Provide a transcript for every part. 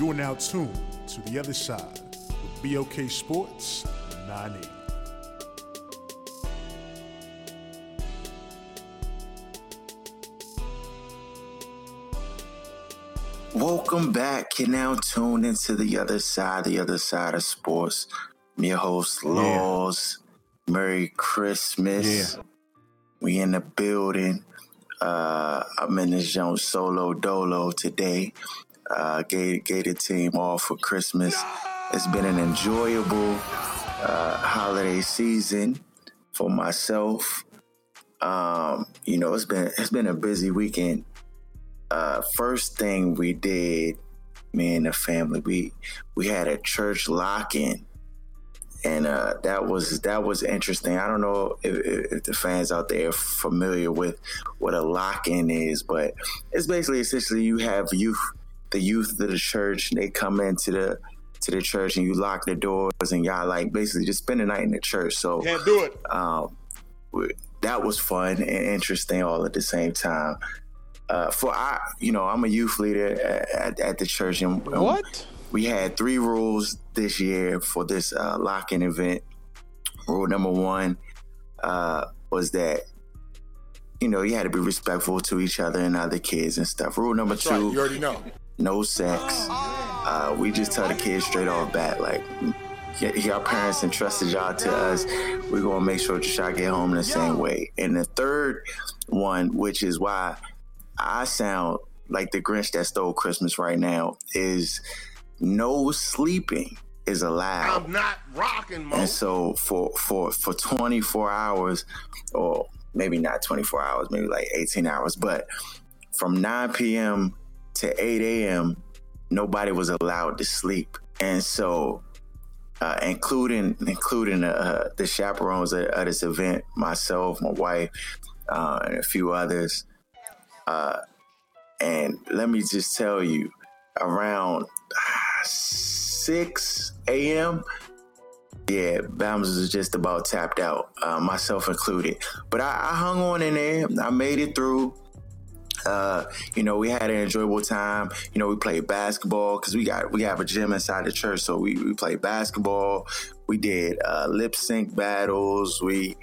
You are now tuned to the other side with BOK Sports 980. Welcome back. You're now tuned into the other side, the other side of sports. I'm your host, Laws. Merry Christmas. Yeah. We in the building. Uh, I'm in this zone solo dolo today. Uh, gave team all for Christmas. It's been an enjoyable uh, holiday season for myself. Um, you know, it's been it's been a busy weekend uh, first thing we did, me and the family, we we had a church lock-in, and uh, that was that was interesting. I don't know if, if the fans out there are familiar with what a lock-in is, but it's basically essentially you have youth, the youth of the church, they come into the to the church and you lock the doors and y'all like basically just spend the night in the church. So Can't do it. um, that was fun and interesting all at the same time. Uh, for I, you know, I'm a youth leader at, at the church, and and What? we had three rules this year for this uh, lock-in event. Rule number one uh, was that you know you had to be respectful to each other and other kids and stuff. Rule number That's right. two: You already know. No sex. Uh, we just tell the kids straight off bat, like, y- y'all parents entrusted y'all to us. We're gonna make sure that y'all get home in the same way. And the third one, which is why I sound like the Grinch that stole Christmas right now, is no sleeping is allowed. I'm not rocking, Mo. And so for for for 24 hours, or maybe not 24 hours, maybe like 18 hours, but from 9 p.m. to 8 a.m., nobody was allowed to sleep. And so, uh, including including uh, the chaperones at, this event, myself, my wife, uh, and a few others. Uh, and let me just tell you, around 6 a.m., yeah, Bams was just about tapped out, uh, myself included. But I, I hung on in there. I made it through. Uh, you know, we had an enjoyable time. You know, we played basketball because we got we have a gym inside the church, so we, we played basketball. We did uh, lip sync battles. We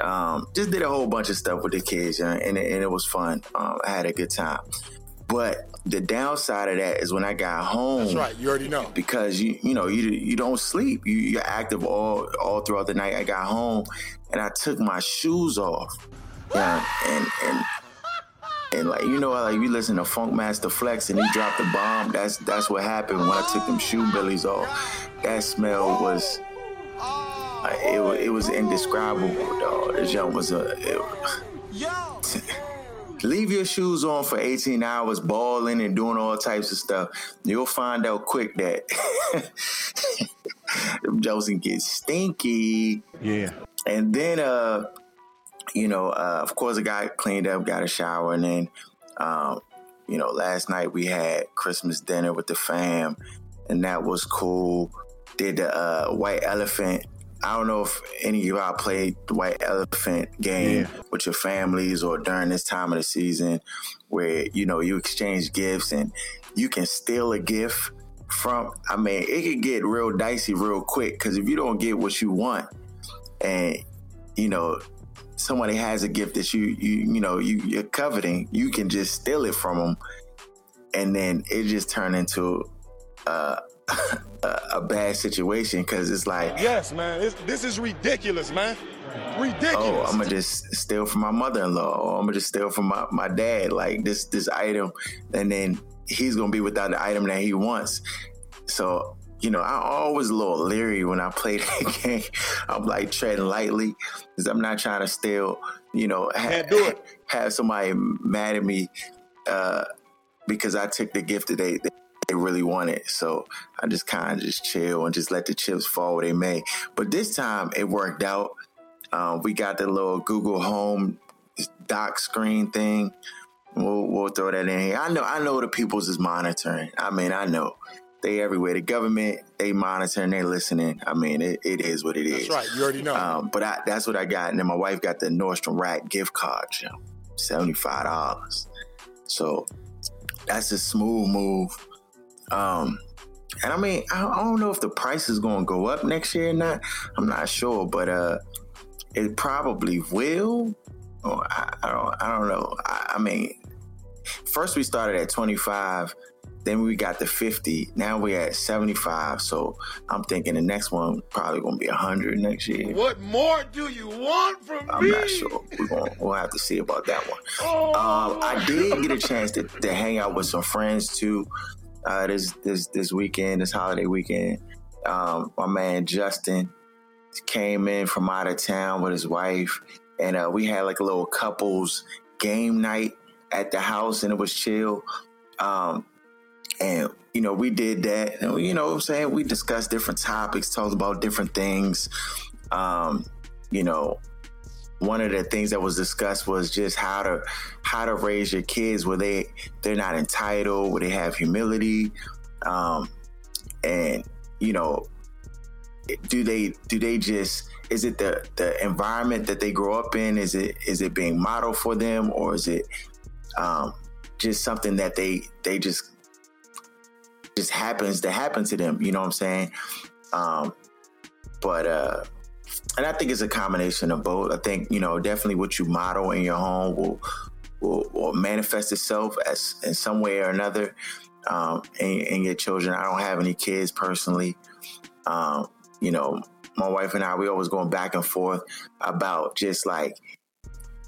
um, just did a whole bunch of stuff with the kids, and, and, it, and it was fun. Um, I had a good time. But the downside of that is when I got home That's right. You already know. because you you know you you don't sleep. You you're active all all throughout the night. I got home and I took my shoes off. Yeah, and and and like you know, like you listen to Funkmaster Flex and he dropped the bomb. That's that's what happened when I took them shoe billies off. That smell was. uh, It, it was indescribable, dog. This jump was a. It, Leave your shoes on for 18 hours, balling and doing all types of stuff. You'll find out quick that them jokes can get stinky. Yeah. And then, uh, you know, uh, of course, I got cleaned up, got a shower, and then, um, you know, last night we had Christmas dinner with the fam, and that was cool. Did the uh, White Elephant. I don't know if any of y'all played the White Elephant game Yeah. with your families or during this time of the season, where you know you exchange gifts and you can steal a gift from. I mean, it could get real dicey real quick because if you don't get what you want, and you know somebody has a gift that you you you know you you're coveting, you can just steal it from them, and then it just turn into uh, a, a bad situation because it's like, Yes, man. This, this is ridiculous, man. Ridiculous. oh, I'm gonna just steal from my mother-in-law, or I'm gonna just steal from my, my dad, like this this item, and then he's gonna be without the item that he wants. So you know, I'm always a little leery when I play that game. I'm like treading lightly because I'm not trying to steal, you know, ha- have somebody mad at me uh, because I took the gift that they, they really wanted. So I just kind of just chill and just let the chips fall where they may. But this time it worked out. Um, we got the little Google Home dock screen thing. We'll, we'll throw that in here. I know, I know the people's is monitoring. I mean, I know they everywhere. The government, they monitoring, they listening. I mean, it, it is what it is. That's right. You already know. Um, but I, that's what I got. And then my wife got the Nordstrom Rack gift card, you know, $75. So that's a smooth move. Um, and I mean, I, I don't know if the price is going to go up next year or not. I'm not sure, but uh, it probably will. Oh, I, I, don't. I don't know. I, I mean, first we started at 25 then we got the 50. Now we're at 75. So I'm thinking the next one probably going to be 100 next year. What more do you want from I'm me? I'm not sure. We're gonna, we'll have to see about that one. Oh. Um, I did get a chance to, to hang out with some friends too uh, this this this weekend, this holiday weekend. Um, my man Justin came in from out of town with his wife, and uh, we had like a little couples game night at the house, and it was chill. Um, and, you know, we did that. And, you know what I'm saying? We discussed different topics, talked about different things. Um, you know, one of the things that was discussed was just how to how to raise your kids where they they're not entitled, where they have humility, um, and you know, do they do they just is it the the environment that they grow up in? Is it is it being modeled for them, or is it um, just something that they they just just happens to happen to them. You know what I'm saying? Um, but uh, and I think it's a combination of both. I think you know definitely what you model in your home will will, will manifest itself as in some way or another um, in, in, your children. I don't have any kids personally. Um, you know, my wife and I we always going back and forth about just like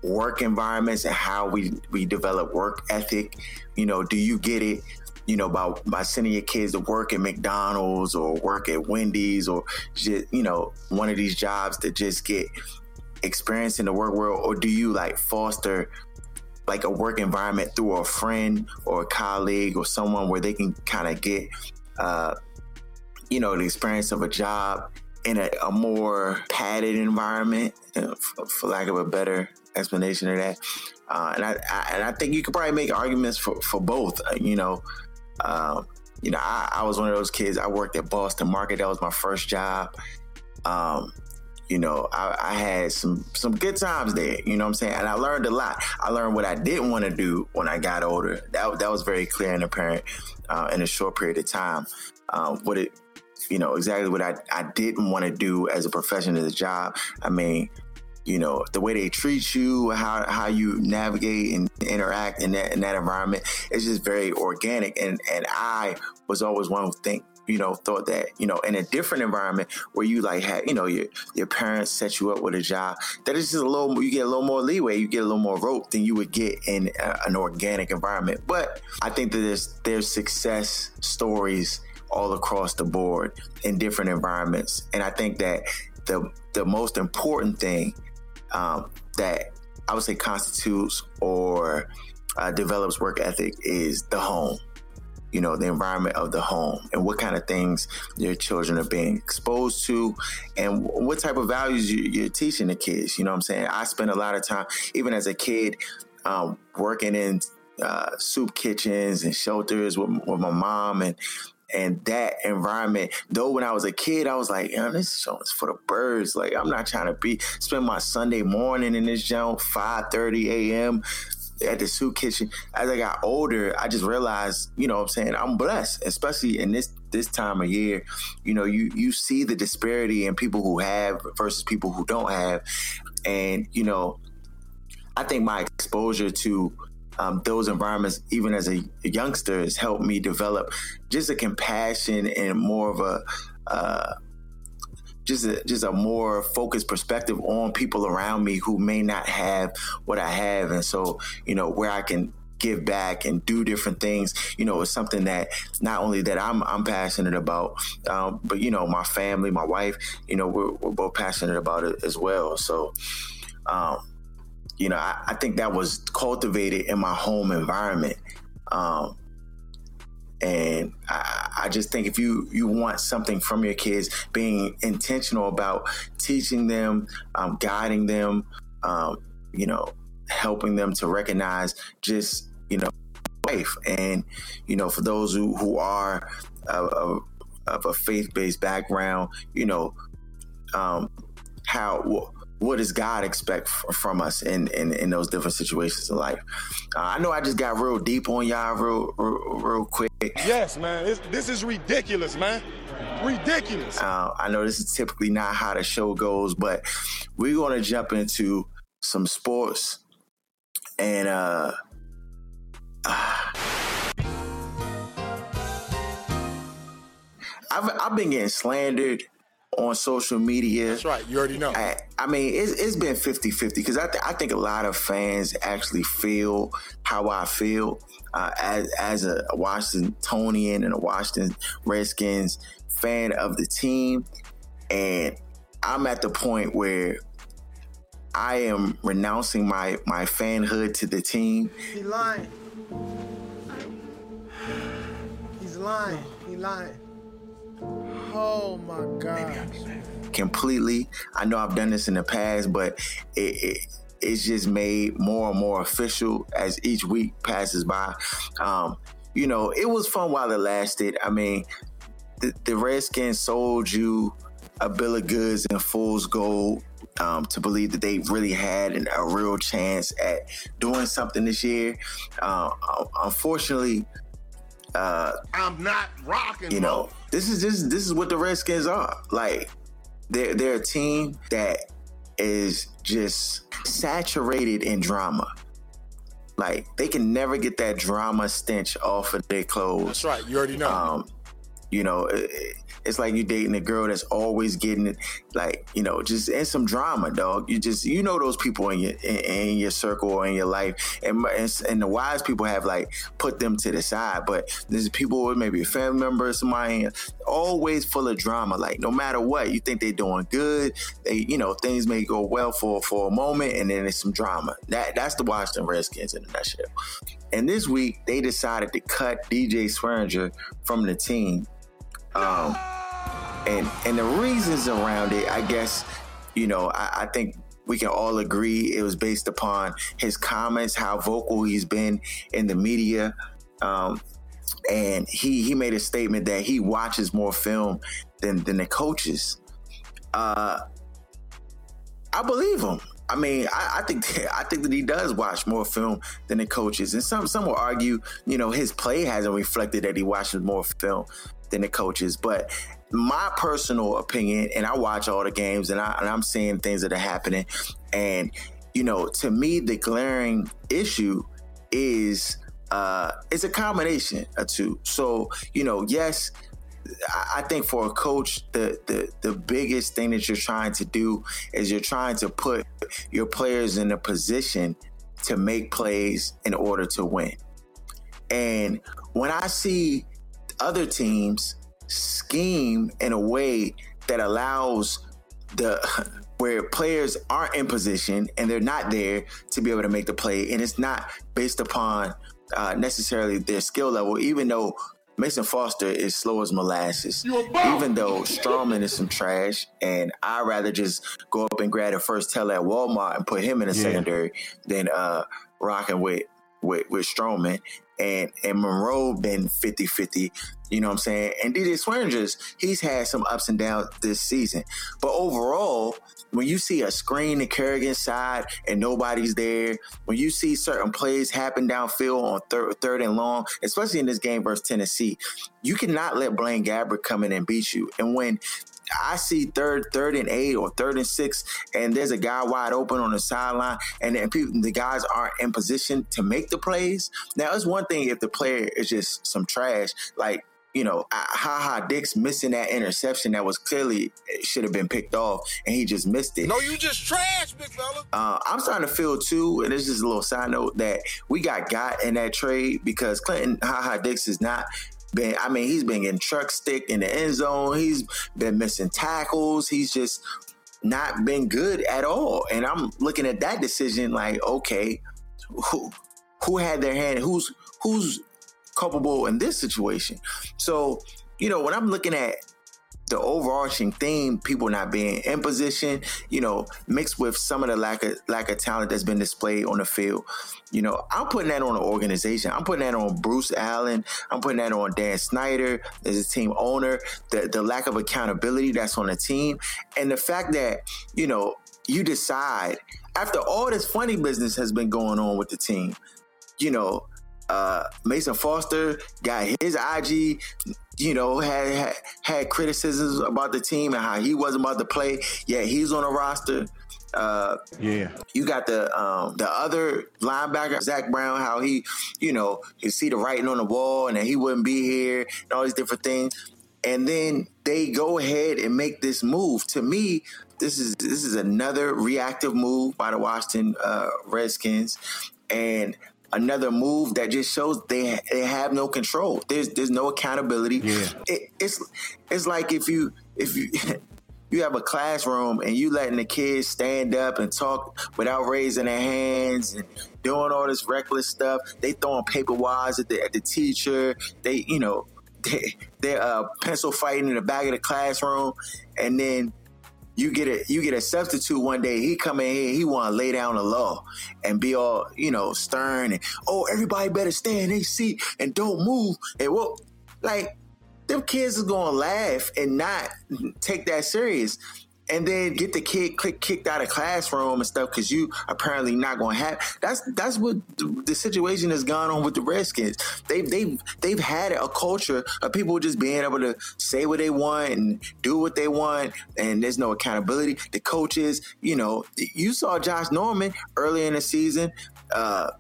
work environments and how we we develop work ethic. You know, do you get it you know, by by sending your kids to work at McDonald's or work at Wendy's or just, you know, one of these jobs to just get experience in the work world, or do you like foster like a work environment through a friend or a colleague or someone where they can kind of get, uh, you know, the experience of a job in a, a more padded environment, for, for lack of a better explanation of that. Uh, and I, I, and I think you could probably make arguments for, for both. Uh, you know, um, you know, I, I, was one of those kids. I worked at Boston Market. That was my first job. Um, you know, I, I, had some some good times there. You know what I'm saying? And I learned a lot. I learned what I didn't want to do when I got older. That that was very clear and apparent uh, in a short period of time. Um, what it, you know, exactly what I, I didn't want to do as a profession, as a job. I mean, you know the way they treat you how how you navigate and interact in that in that environment it's just very organic. And and i was always one who think you know thought that you know in a different environment where you like had you know your your parents set you up with a job that is just a little you get a little more leeway you get a little more rope than you would get in a, an organic environment. But i think that there's there's success stories all across the board in different environments. And i think that the the most important thing um, that I would say constitutes or uh, develops work ethic is the home. You know, the environment of the home and what kind of things your children are being exposed to and what type of values you, are teaching the kids. You know what I'm saying? I spent a lot of time, even as a kid, um, working in uh, soup kitchens and shelters with, with my mom and and that environment. Though when I was a kid, I was like, "Yeah, this show is for the birds. Like, I'm not trying to be spend my Sunday morning in this joint, 5:30 a.m. at the soup kitchen. As I got older, I just realized, you know, what I'm saying I'm blessed, especially in this this time of year. You know, you you see the disparity in people who have versus people who don't have, and you know, I think my exposure to um, those environments, even as a, youngster, has helped me develop just a compassion and more of a uh, just a, just a more focused perspective on people around me who may not have what I have, and so you know where I can give back and do different things, you know, is something that not only that I'm I'm passionate about, um, but you know, my family, my wife, you know, we're, we're both passionate about it as well. So, um, you know, I, I, think that was cultivated in my home environment. Um, and I, I, just think if you you want something from your kids, being intentional about teaching them, um, guiding them, um, you know, helping them to recognize just you know life, and you know, for those who who are of, of a faith based background, you know, um, how what does God expect from us in, in, in those different situations in life? Uh, I know I just got real deep on y'all real real, real quick. Yes, man. It's, this is ridiculous, man. Ridiculous. Uh, I know this is typically not how the show goes, but we're going to jump into some sports and uh I've I've been getting slandered on social media. That's right. You already know. I, I mean, it's, it's been 50 50 because I, th- I think a lot of fans actually feel how I feel uh, as, as a Washingtonian and a Washington Redskins fan of the team. And I'm at the point where I am renouncing my, my fanhood to the team. He lying. He's lying. He lying. Oh my gosh. Completely. I know I've done this in the past, but it, it it's just made more and more official as each week passes by. Um, you know, it was fun while it lasted. I mean, the, the Redskins sold you a bill of goods and fool's gold um, to believe that they really had an, a real chance at doing something this year. Uh, unfortunately, uh, I'm not rocking. You know, this is this this is what the Redskins are. Like they're they're a team that is just saturated in drama. Like they can never get that drama stench off of their clothes. That's right. You already know. Um, you know, it, it's like you dating a girl that's always getting it, like you know, just in some drama, dog. You just you know those people in your in, in your circle or in your life, and, and, and the wise people have like put them to the side. But there's people maybe a family member somebody always full of drama. Like no matter what, you think they're doing good. They you know things may go well for for a moment, and then it's some drama. That that's the Washington Redskins in a nutshell. And this week they decided to cut DJ Swearinger from the team. Um, and and the reasons around it, I guess, you know, I, I think we can all agree it was based upon his comments, how vocal he's been in the media. Um, and he he made a statement that he watches more film than than the coaches. Uh, I believe him. I mean, I, I, think I think that he does watch more film than the coaches, and some some will argue, you know, his play hasn't reflected that he watches more film than the coaches. But my personal opinion, and I watch all the games and, I, and I'm seeing things that are happening. And, you know, to me, the glaring issue is uh, it's a combination of two. So, you know, yes, I think for a coach, the, the the biggest thing that you're trying to do is you're trying to put your players in a position to make plays in order to win. And when I see other teams scheme in a way that allows the where players aren't in position and they're not there to be able to make the play, and it's not based upon uh, necessarily their skill level, even though Mason Foster is slow as molasses. Even though Stroman is some trash, and I'd rather just go up and grab a first teller at Walmart and put him in a yeah. secondary than uh, rocking with with with Stroman and and Monroe been 50-50, you know what I'm saying? And DJ Swearinger's, he's had some ups and downs this season. But overall, when you see a screen to Kerrigan's side and nobody's there, when you see certain plays happen downfield on third, third and long, especially in this game versus Tennessee, you cannot let Blaine Gabbert come in and beat you. And when I see third, third and eight or third and six, and there's a guy wide open on the sideline, and then people, the guys aren't in position to make the plays. Now, it's one thing if the player is just some trash, like you know, Ha Ha Dix missing that interception that was clearly should have been picked off, and he just missed it. No, you just trash, big fella. Uh, I'm starting to feel too, and this is a little side note that we got got in that trade because Clinton Ha Ha Dix is not been. I mean, he's been getting truck stick in the end zone. He's been missing tackles. He's just not been good at all. And I'm looking at that decision like, okay, who who had their hand? Who's who's culpable in this situation. So, you know, when I'm looking at the overarching theme, people not being in position, you know, mixed with some of the lack of lack of talent that's been displayed on the field. You know, I'm putting that on the organization. I'm putting that on Bruce Allen. I'm putting that on Dan Snyder as a team owner. The the lack of accountability that's on the team, and the fact that you know you decide after all this funny business has been going on with the team, you know, uh, Mason Foster got his IG, you know, had, had, had criticisms about the team and how he wasn't about to play. Yet he's on a roster. Uh, yeah, you got the um, the other linebacker Zach Brown, how he, you know, you see the writing on the wall and that he wouldn't be here and all these different things. And then they go ahead and make this move. To me, this is this is another reactive move by the Washington uh, Redskins, and another move that just shows they they have no control. There's there's no accountability. Yeah. It, it's it's like if you if you you have a classroom and you letting the kids stand up and talk without raising their hands and doing all this reckless stuff. They throwing paper wads at the at the teacher. They you know they they're uh, pencil fighting in the back of the classroom, and then you get a you get a substitute one day. He come in here, he want to lay down the law and be all you know stern and oh everybody better stay in their seat and don't move and well like them kids is gonna laugh and not take that serious and then get the kid click, kicked out of classroom and stuff because you apparently not going to have. That's that's what the situation has gone on with the Redskins. They've they've they've had a culture of people just being able to say what they want and do what they want, and there's no accountability. The coaches, you know, you saw Josh Norman early in the season. Uh,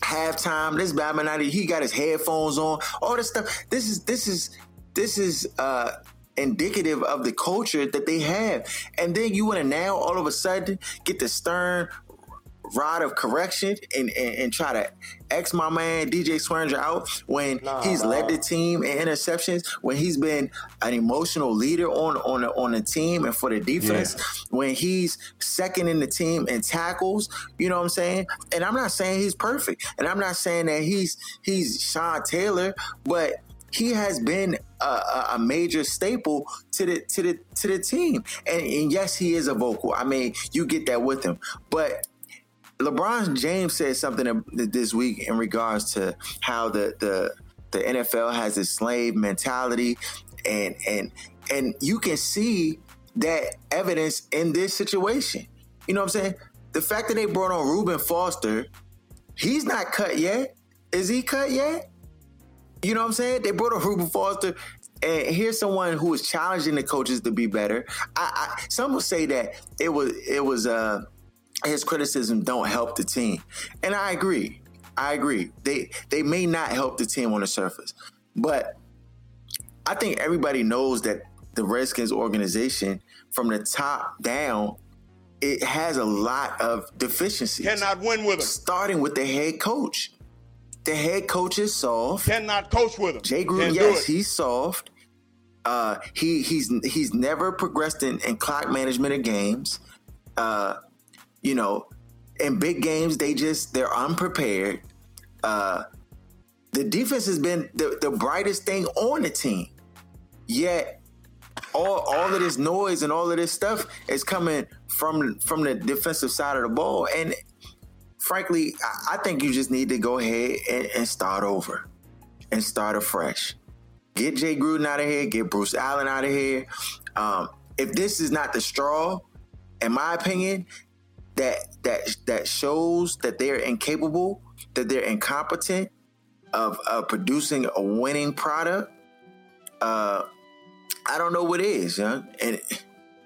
halftime, this Batman, he got his headphones on, all this stuff. This is this is this is uh indicative of the culture that they have. And then you want to now all of a sudden get the stern rod of correction and, and, and try to X my man DJ Swearinger out when nah, he's led the team in interceptions, when he's been an emotional leader on on the, on the team and for the defense, yeah. when he's second in the team in tackles, you know what I'm saying? And I'm not saying he's perfect, and I'm not saying that he's he's Sean Taylor, but he has been a, a, major staple to the to the to the team. And, and yes, he is a vocal. I mean, you get that with him, but LeBron James said something this week in regards to how the the the NFL has a slave mentality, and and and you can see that evidence in this situation. You know what I'm saying? The fact that they brought on Reuben Foster, he's not cut yet. Is he cut yet? You know what I'm saying? They brought up Reuben Foster, and here's someone who is challenging the coaches to be better. I, I some will say that it was it was uh his criticism don't help the team, and I agree. I agree. They they may not help the team on the surface, but I think everybody knows that the Redskins organization, from the top down, it has a lot of deficiencies. Cannot win with them. Starting with the head coach. The head coach is soft. Cannot coach with him. Jay Gruden, yes, he's soft. Uh, he he's he's never progressed in, in clock management of games. Uh, you know, in big games, they just they're unprepared. Uh, the defense has been the, the brightest thing on the team. Yet all all of this noise and all of this stuff is coming from from the defensive side of the ball. And frankly, I think you just need to go ahead and, and start over and start afresh. Get Jay Gruden out of here, get Bruce Allen out of here. Um, if this is not the straw, in my opinion, that that that shows that they're incapable, that they're incompetent of, of producing a winning product, uh, I don't know what is, yeah. And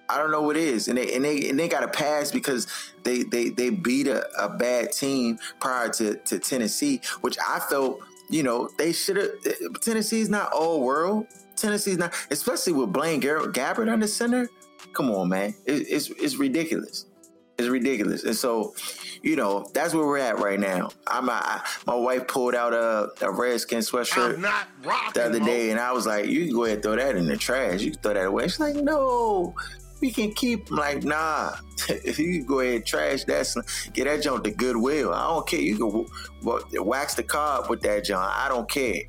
I don't know what is, and they and they and they got a pass because they they they beat a, a bad team prior to, to Tennessee, which I felt you know, they should have. Tennessee's not all world. Tennessee's not, especially with Blaine Gabbert under center. Come on, man, it, it's it's ridiculous. It's ridiculous. And so, you know, that's where we're at right now. I'm I, my wife pulled out a, a Redskin sweatshirt the other day, and I was like, "You can go ahead and throw that in the trash. You can throw that away." She's like, "No, we can keep." I'm like, "Nah, if you go ahead and trash that, get that junk to Goodwill. I don't care. You can wax the car with that junk. I don't care.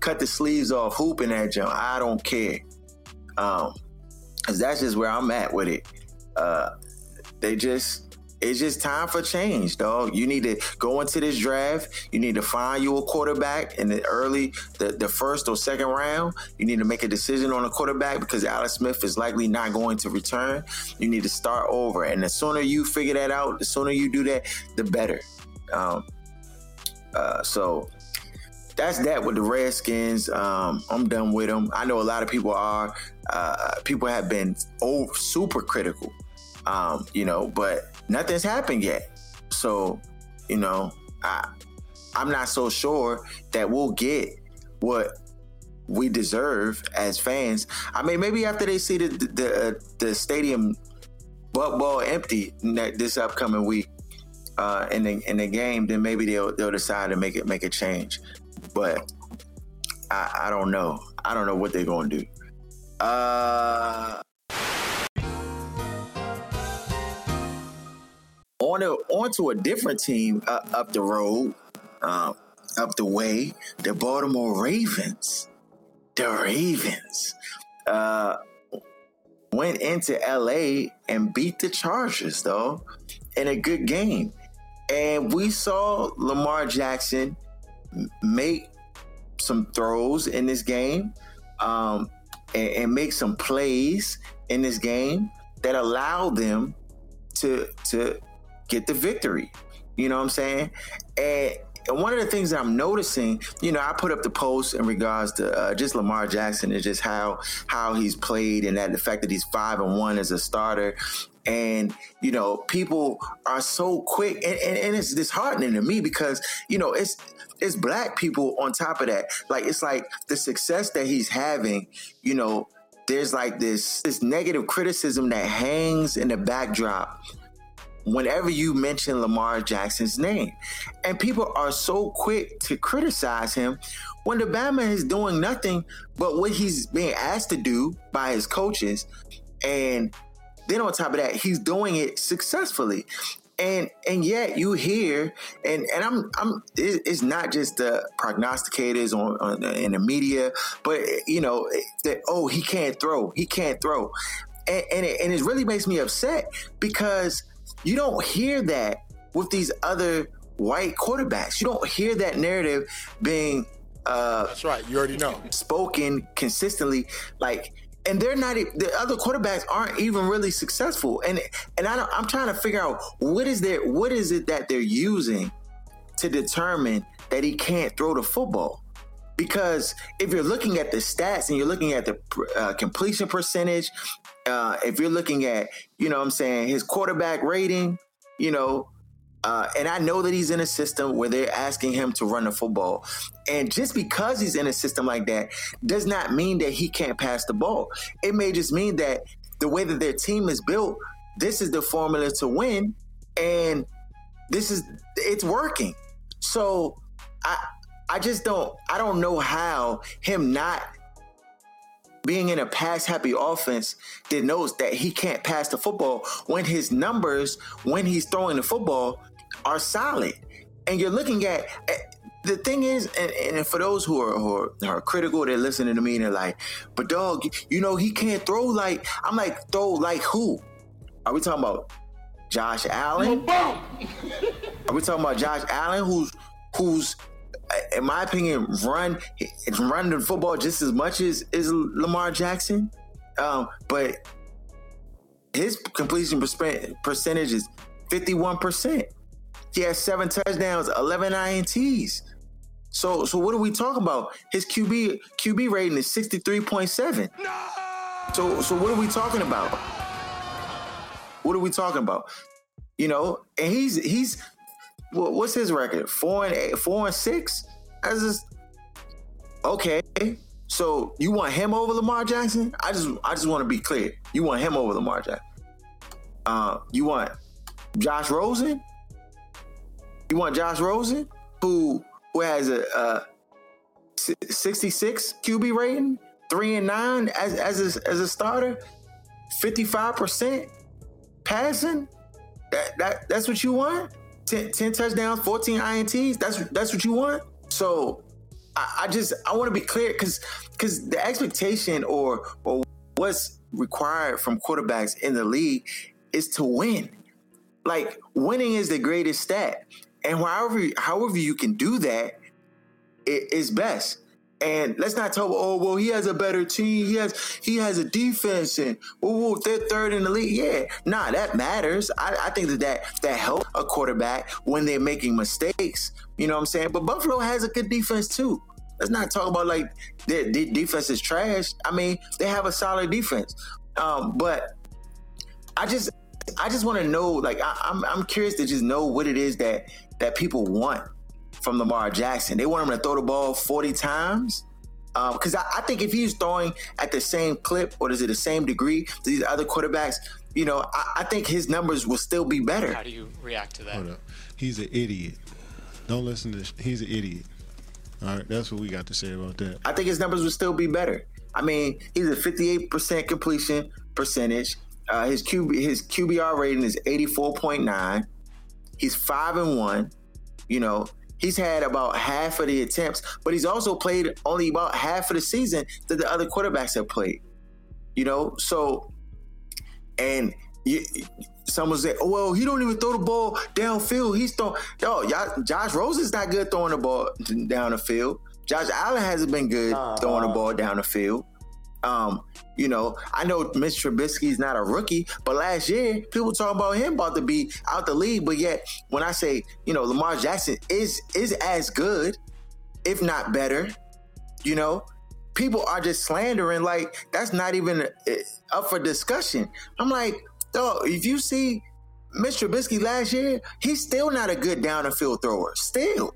Cut the sleeves off, hoop in that junk. I don't care. Um, cause that's just where I'm at with it. Uh, they just it's just time for change, dog. You need to go into this draft. You need to find you a quarterback in the early, the, the first or second round. You need to make a decision on a quarterback because Alex Smith is likely not going to return. You need to start over. And the sooner you figure that out, the sooner you do that, the better. Um, uh, so that's that with the Redskins. Um, I'm done with them. I know a lot of people are. Uh, people have been oh, super critical um, you know, but nothing's happened yet. So, you know, I I'm not so sure that we'll get what we deserve as fans. I mean, maybe after they see the the, uh, the stadium butt ball empty this upcoming week uh, in the in the game, then maybe they'll they'll decide to make it make a change. But I, I don't know. I don't know what they're going to do. Uh, on a, onto a different team uh, up the road, uh, up the way, the Baltimore Ravens. The Ravens uh, went into LA and beat the Chargers, though, in a good game. And we saw Lamar Jackson make some throws in this game um, and, and make some plays in this game that allowed them to to get the victory. You know what I'm saying? And one of the things that I'm noticing, you know, I put up the post in regards to uh, just Lamar Jackson and just how how he's played and that the fact that he's five and one as a starter. And you know, people are so quick, and, and, and it's disheartening to me because you know it's it's black people on top of that. Like it's like the success that he's having, you know, there's like this this negative criticism that hangs in the backdrop whenever you mention Lamar Jackson's name. And people are so quick to criticize him when the Bama is doing nothing but what he's being asked to do by his coaches. And then on top of that, he's doing it successfully. And and yet you hear and and I'm I'm it's not just the prognosticators on, on in the media, but you know that oh he can't throw, he can't throw, and and it, and it really makes me upset because you don't hear that with these other white quarterbacks. You don't hear that narrative being uh, That's right. You already know. Spoken consistently like and they're not the other quarterbacks aren't even really successful and and I am trying to figure out what is there what is it that they're using to determine that he can't throw the football because if you're looking at the stats and you're looking at the uh, completion percentage uh, if you're looking at, you know what I'm saying, his quarterback rating, you know, uh, and I know that he's in a system where they're asking him to run the football. And just because he's in a system like that does not mean that he can't pass the ball. It may just mean that the way that their team is built, this is the formula to win. And this is, it's working. So I, I just don't, I don't know how him not being in a pass happy offense denotes that he can't pass the football when his numbers when he's throwing the football are solid. And you're looking at eh, the thing is, and, and for those who are, who are, who are critical, they're listening to me and they're like, "But dog, you know he can't throw like." I'm like, "Throw like who? Are we talking about Josh Allen? Are we talking about Josh Allen, who's who's in my opinion, run run the football just as much as is Lamar Jackson. Um, but his completion percentage is fifty one percent. He has seven touchdowns, eleven ints. So, so what are we talking about? His QB QB rating is sixty three point seven. No! So, so what are we talking about? What are we talking about? You know, and he's he's what's his record? Four and eight, four and six. Just okay. So you want him over Lamar Jackson? I just I just want to be clear. You want him over Lamar Jackson. Uh, you want Josh Rosen? You want Josh Rosen, who who has a, a 66 QB rating, three and nine as as a, as a starter, 55 percent passing. That, that that's what you want. 10, 10 touchdowns, 14 ints. That's that's what you want. So I, I just I want to be clear because because the expectation or or what's required from quarterbacks in the league is to win. Like winning is the greatest stat, and however however you can do that, it is best. And let's not talk. Oh well, he has a better team. He has he has a defense, and oh, they're third in the league. Yeah, nah, that matters. I, I think that that that helps a quarterback when they're making mistakes. You know what I'm saying? But Buffalo has a good defense too. Let's not talk about like their, their defense is trash. I mean, they have a solid defense. Um, but I just I just want to know. Like I, I'm I'm curious to just know what it is that that people want from Lamar Jackson. They want him to throw the ball 40 times. Because um, I, I, think if he's throwing at the same clip or is it the same degree to these other quarterbacks, you know, I, I think his numbers will still be better. How do you react to that? Hold up. He's an idiot. Don't listen to. Sh- he's an idiot. All right, that's what we got to say about that. I think his numbers will still be better. I mean, he's a 58% completion percentage. Uh, his QB his QBR rating is 84.9. He's five and one. You know, he's had about half of the attempts, but he's also played only about half of the season that the other quarterbacks have played. You know, so and you, someone said, "Oh well, he don't even throw the ball downfield. He's throwing." Yo, Josh Rosen's not good throwing the ball down the field. Josh Allen hasn't been good uh, throwing the ball down the field. Um, you know, I know Mitch Trubisky's not a rookie, but last year people talking about him about to be out the league. But yet, when I say you know Lamar Jackson is is as good, if not better, you know, people are just slandering like that's not even uh, up for discussion. I'm like, though, if you see Mitch Trubisky last year, he's still not a good down the field thrower. Still.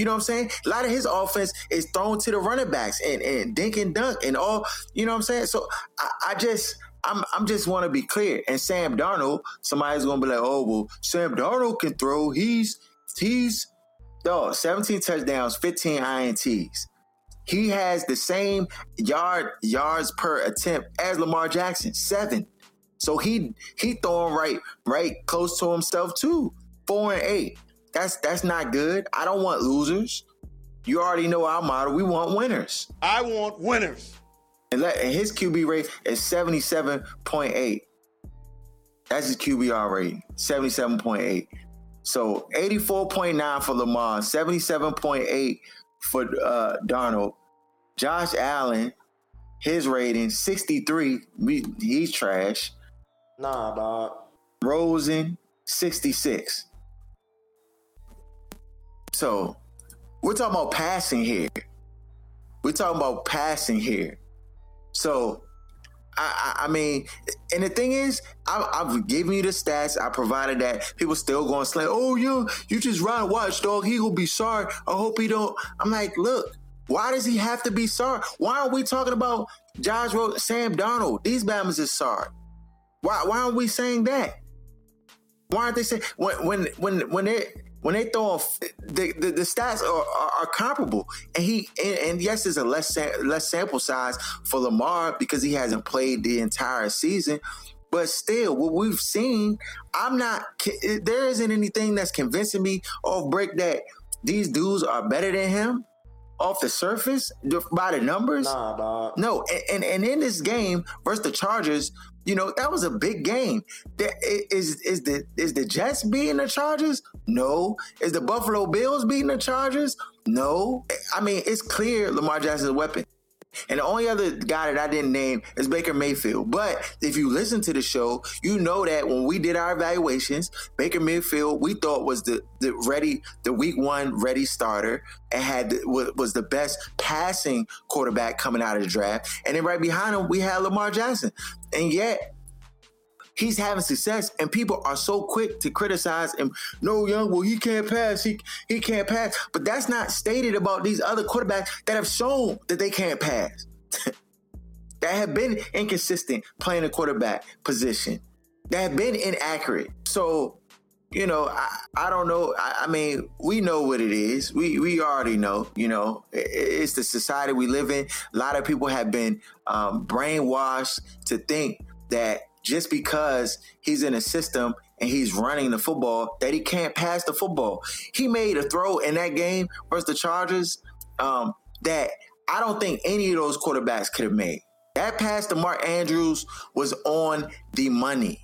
You know what I'm saying? A lot of his offense is thrown to the running backs and, and dink and dunk and all, you know what I'm saying? So I, I just I'm I'm just want to be clear. And Sam Darnold, somebody's gonna be like, oh well, Sam Darnold can throw. He's he's oh, 17 touchdowns, 15 INTs. He has the same yard yards per attempt as Lamar Jackson, seven. So he he throwing right right close to himself too, four and eight. That's that's not good. I don't want losers. You already know our motto. We want winners. I want winners. And, let, and his QB rate is 77.8. That's his QBR rate, 77.8. So 84.9 for Lamar, 77.8 for uh, Darnold. Josh Allen, his rating 63. We, he's trash. Nah, dog. Rosen 66. So we're talking about passing here. We're talking about passing here. So I, I, I mean, and the thing is, I, have given you the stats. I provided that. People still going say, "Oh, you you just run watch dog. He will be sorry. I hope he don't." I'm like, look, why does he have to be sorry? Why are we talking about Josh Rowe, Sam Darnold? These Bama's is sorry. Why why are we saying that? Why aren't they saying when when when when they when they throw off the, the, the stats are, are, are, comparable. And he and, and yes there's a less less sample size for Lamar because he hasn't played the entire season. But still what we've seen I'm not there isn't anything that's convincing me off break that these dudes are better than him off the surface by the numbers. Nah, dog. no and, and and in this game versus the Chargers you know, that was a big game. Is is the is the Jets beating the Chargers? No. Is the Buffalo Bills beating the Chargers? No. I mean, it's clear Lamar Jackson's a weapon. And the only other guy that I didn't name is Baker Mayfield. But if you listen to the show, you know that when we did our evaluations, Baker Mayfield we thought was the the ready the week one ready starter and had was the best passing quarterback coming out of the draft. And then right behind him we had Lamar Jackson, and yet he's having success, and people are so quick to criticize him. No, young, well, he can't pass. He he can't pass. But that's not stated about these other quarterbacks that have shown that they can't pass. that have been inconsistent playing the quarterback position. That have been inaccurate. So you know, I, I don't know. I, I, mean, we know what it is. We we already know. You know, it, it's the society we live in. A lot of people have been um, brainwashed to think that just because he's in a system and he's running the football, that he can't pass the football. He made a throw in that game versus the Chargers um, that I don't think any of those quarterbacks could have made. That pass to Mark Andrews was on the money.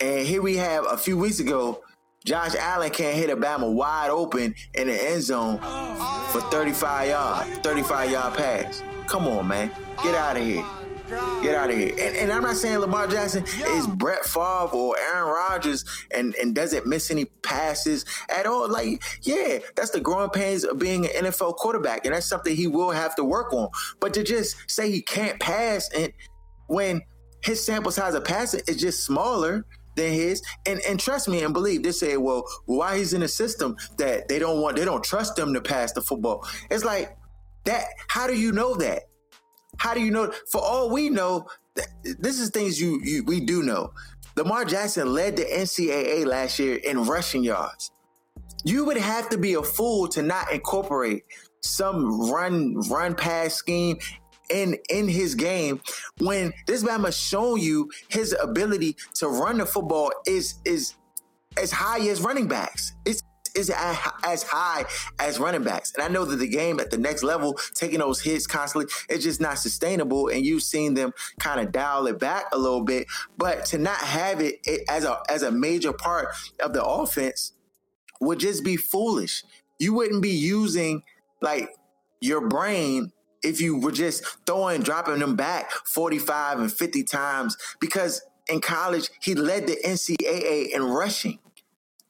And here we have a few weeks ago, Josh Allen can't hit a Bama wide open in the end zone for 35 yard, 35 yard pass. Come on, man. Get out of here. Get out of here. And, and, I'm not saying Lamar Jackson is Brett Favre or Aaron Rodgers and, and doesn't miss any passes at all. Like, yeah, that's the growing pains of being an NFL quarterback. And that's something he will have to work on. But to just say he can't pass and when his sample size of passing is just smaller than his. And and trust me and believe they say, well, why he's in a system that they don't want, they don't trust them to pass the football. It's like that. How do you know that? How do you know? For all we know, this is things you, you we do know. Lamar Jackson led the NCAA last year in rushing yards. You would have to be a fool to not incorporate some run run pass scheme in in his game when this man has shown you his ability to run the football is is as high as running backs. It's is as high as running backs. And I know that the game at the next level, taking those hits constantly, it's just not sustainable. And you've seen them kind of dial it back a little bit. But to not have it, it as a as a major part of the offense would just be foolish. You wouldn't be using like your brain if you were just throwing, dropping them back 45 and 50 times because in college, he led the NCAA in rushing.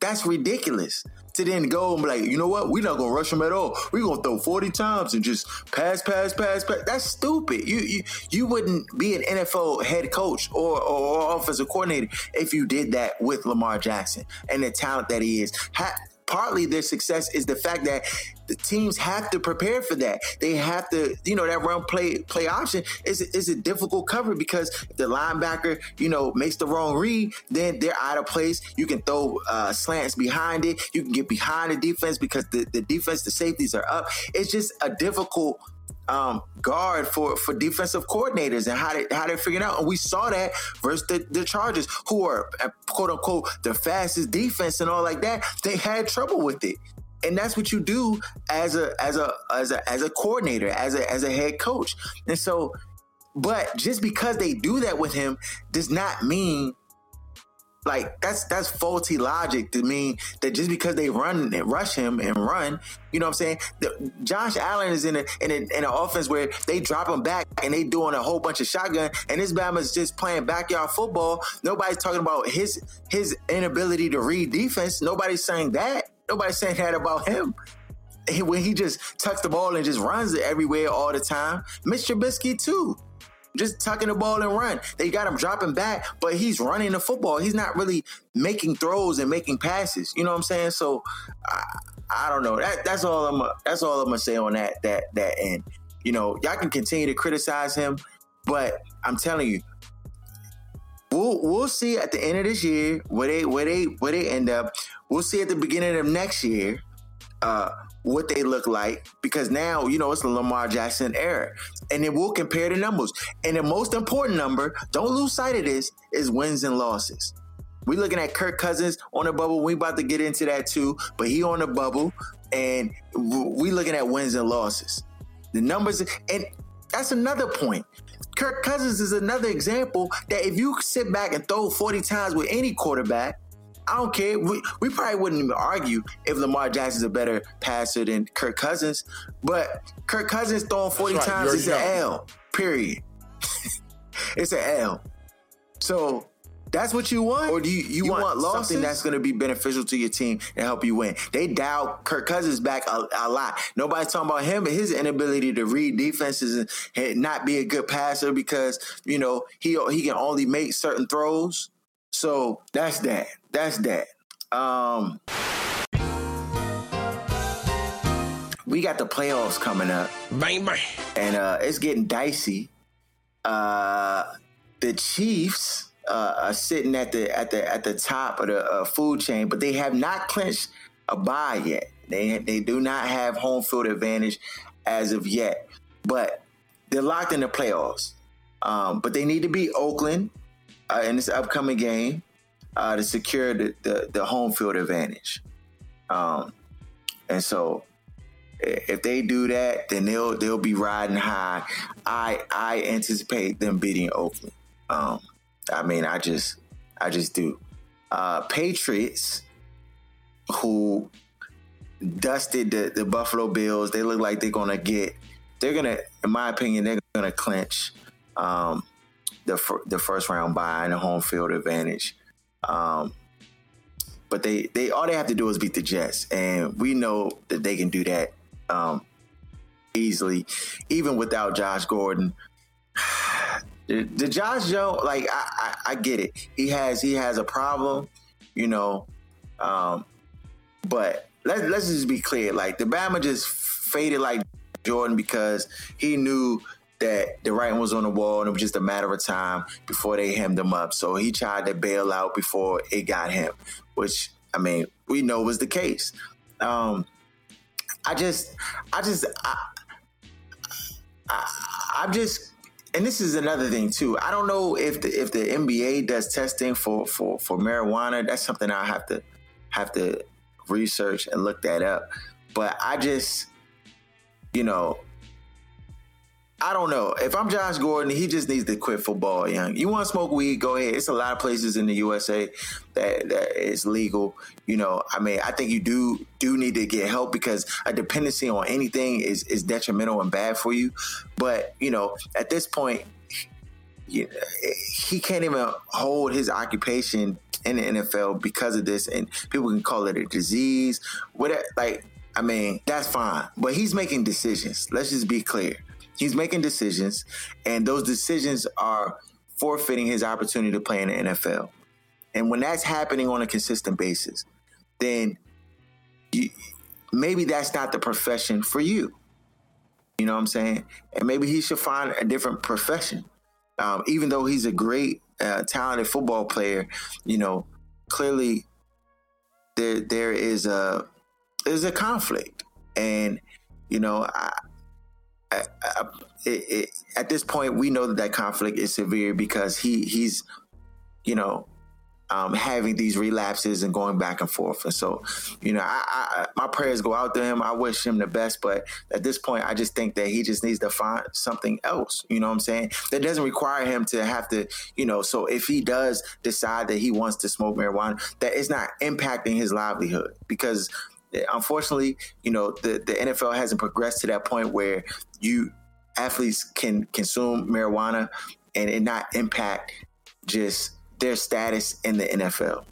That's ridiculous. To then go and be like, you know what? We're not gonna rush him at all. We're gonna throw 40 times and just pass, pass, pass, pass. That's stupid. You you, you wouldn't be an NFL head coach or, or, or offensive coordinator if you did that with Lamar Jackson and the talent that he is. Ha- partly their success is the fact that the teams have to prepare for that. They have to, you know, that run play play option is is a difficult cover because if the linebacker, you know, makes the wrong read, then they're out of place. You can throw uh, slants behind it. You can get behind the defense because the, the defense, the safeties are up. It's just a difficult um, guard for for defensive coordinators and how they how they're figuring out. And we saw that versus the, the Chargers, who are uh, quote unquote the fastest defense and all like that. They had trouble with it. And that's what you do as a as a as a as a coordinator, as a as a head coach. And so, but just because they do that with him does not mean like that's that's faulty logic to mean that just because they run and rush him and run, you know what I'm saying? Josh Allen is in a, in a, in an offense where they drop him back and they doing a whole bunch of shotgun, and this Bama's just playing backyard football. Nobody's talking about his his inability to read defense. Nobody's saying that. Nobody's saying that about him. When he just tucks the ball and just runs it everywhere all the time. Mitch Trubisky too just tucking the ball and run. They got him dropping back, but he's running the football. He's not really making throws and making passes. You know what I'm saying? So I, I don't know. That, that's all I'm. That's all I'm gonna say on that that that end. You know, y'all can continue to criticize him, but I'm telling you, we'll we'll see at the end of this year where they where they where they end up. We'll see at the beginning of next year. Uh, what they look like because now you know it's the Lamar Jackson era, and then we'll compare the numbers. And the most important number, don't lose sight of this, is wins and losses. We looking at Kirk Cousins on the bubble. We about to get into that too, but he on the bubble, and we looking at wins and losses. The numbers, and that's another point. Kirk Cousins is another example that if you sit back and throw 40 times with any quarterback, I don't care. We, we probably wouldn't even argue if Lamar Jackson's a better passer than Kirk Cousins, but Kirk Cousins throwing 40 right. times is an L, period. it's an L. So That's what you want, or do you you, You want, want something that's going to be beneficial to your team and help you win? They dialed Kirk Cousins back a, a lot. Nobody's talking about him, but his inability to read defenses and, and not be a good passer because you know he he can only make certain throws. So that's that. That's that. Um, we got the playoffs coming up Bang, bang. and uh, it's getting dicey. Uh, the Chiefs uh, are sitting at the at the at the top of the uh, food chain, but they have not clinched a bye yet. They they do not have home field advantage as of yet, but they're locked in the playoffs. Um, but they need to beat Oakland uh, in this upcoming game uh, to secure the, the the home field advantage. Um, and so if they do that, then they'll they'll be riding high. I I anticipate them beating Oakland. Um, I mean, I just I just do. Uh, Patriots, who dusted the, the Buffalo Bills, they look like they're gonna get. They're gonna, in my opinion, they're gonna clinch um, the fir- the first round bye and the home field advantage. Um, but they they all they have to do is beat the Jets, and we know that they can do that um, easily, even without Josh Gordon. The, Josh Jones, like I, I, I get it. He has he has a problem, you know. Um, but let's let's just be clear. Like the Bama just faded like Jordan because he knew that the writing was on the wall and it was just a matter of time before they hemmed him up. So he tried to bail out before it got him, which I mean we know was the case. Um, I just, I just, I, I, I'm just, and this is another thing too. I don't know if the if the NBA does testing for for for marijuana. That's something I have to have to research and look that up. But I just, you know, I don't know. If I'm Josh Gordon, he just needs to quit football, young. You want to smoke weed? Go ahead. It's a lot of places in the USA that that is legal. You know, I mean, I think you do do need to get help because a dependency on anything is is detrimental and bad for you. But you know, at this point, you, he can't even hold his occupation in the NFL because of this, and people can call it a disease. Whatever, like. I mean, that's fine, but he's making decisions. Let's just be clear. He's making decisions, and those decisions are forfeiting his opportunity to play in the NFL. And when that's happening on a consistent basis, then you, maybe that's not the profession for you. You know what I'm saying? And maybe he should find a different profession. Um, even though he's a great, uh, talented football player, you know, clearly there there is a there's a conflict, and you know, At this point, we know that that conflict is severe because he he's, you know, um, having these relapses and going back and forth. And so, you know, I, I, my prayers go out to him. I wish him the best, but at this point, I just think that he just needs to find something else. You know what I'm saying? That doesn't require him to have to, you know. So if he does decide that he wants to smoke marijuana, that it's not impacting his livelihood because unfortunately, you know, the, the NFL hasn't progressed to that point where you athletes can consume marijuana and it not impact just their status in the NFL.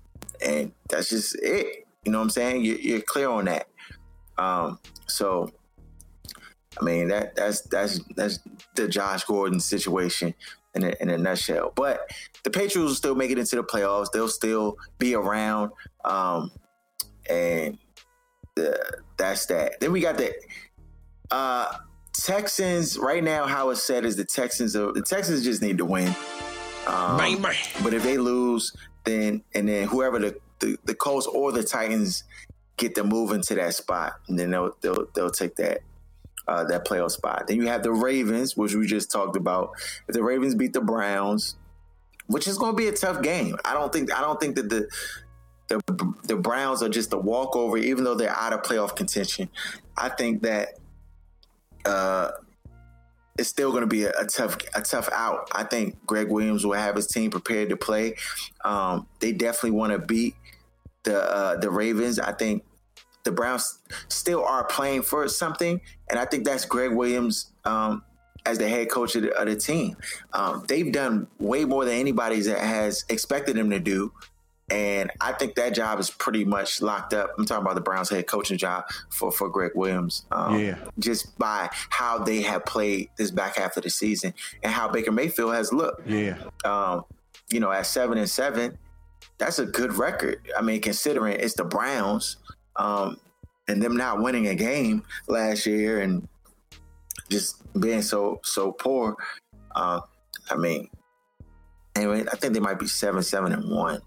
And that's just it. You know what I'm saying? You're, you're clear on that. Um, so, I mean, that that's that's that's the Josh Gordon situation in a, in a nutshell. But the Patriots will still make it into the playoffs. They'll still be around. Um, and the, that's that. Then we got the uh, Texans. Right now, how it's said is the Texans. Are, the Texans just need to win. Um, Bang, bang. but if they lose, then and then whoever the, the the Colts or the Titans get to move into that spot, and then they'll they'll they'll take that uh, that playoff spot. Then you have the Ravens, which we just talked about. If the Ravens beat the Browns, which is going to be a tough game, I don't think I don't think that the the the Browns are just a walkover, even though they're out of playoff contention. I think that uh, it's still going to be a, a, tough a tough out. I think Gregg Williams will have his team prepared to play. Um, they definitely want to beat the uh, the Ravens. I think the Browns still are playing for something, and I think that's Gregg Williams' um, as the head coach of the, of the team. Um, they've done way more than anybody that has expected them to do. And I think that job is pretty much locked up. I'm talking about the Browns head coaching job for, for Gregg Williams. Um, Yeah. Just by how they have played this back half of the season and how Baker Mayfield has looked. Yeah. Um, you know, at seven and seven, that's a good record. I mean, considering it's the Browns um, and them not winning a game last year and just being so so poor. Uh, I mean, anyway, I think they might be seven seven and one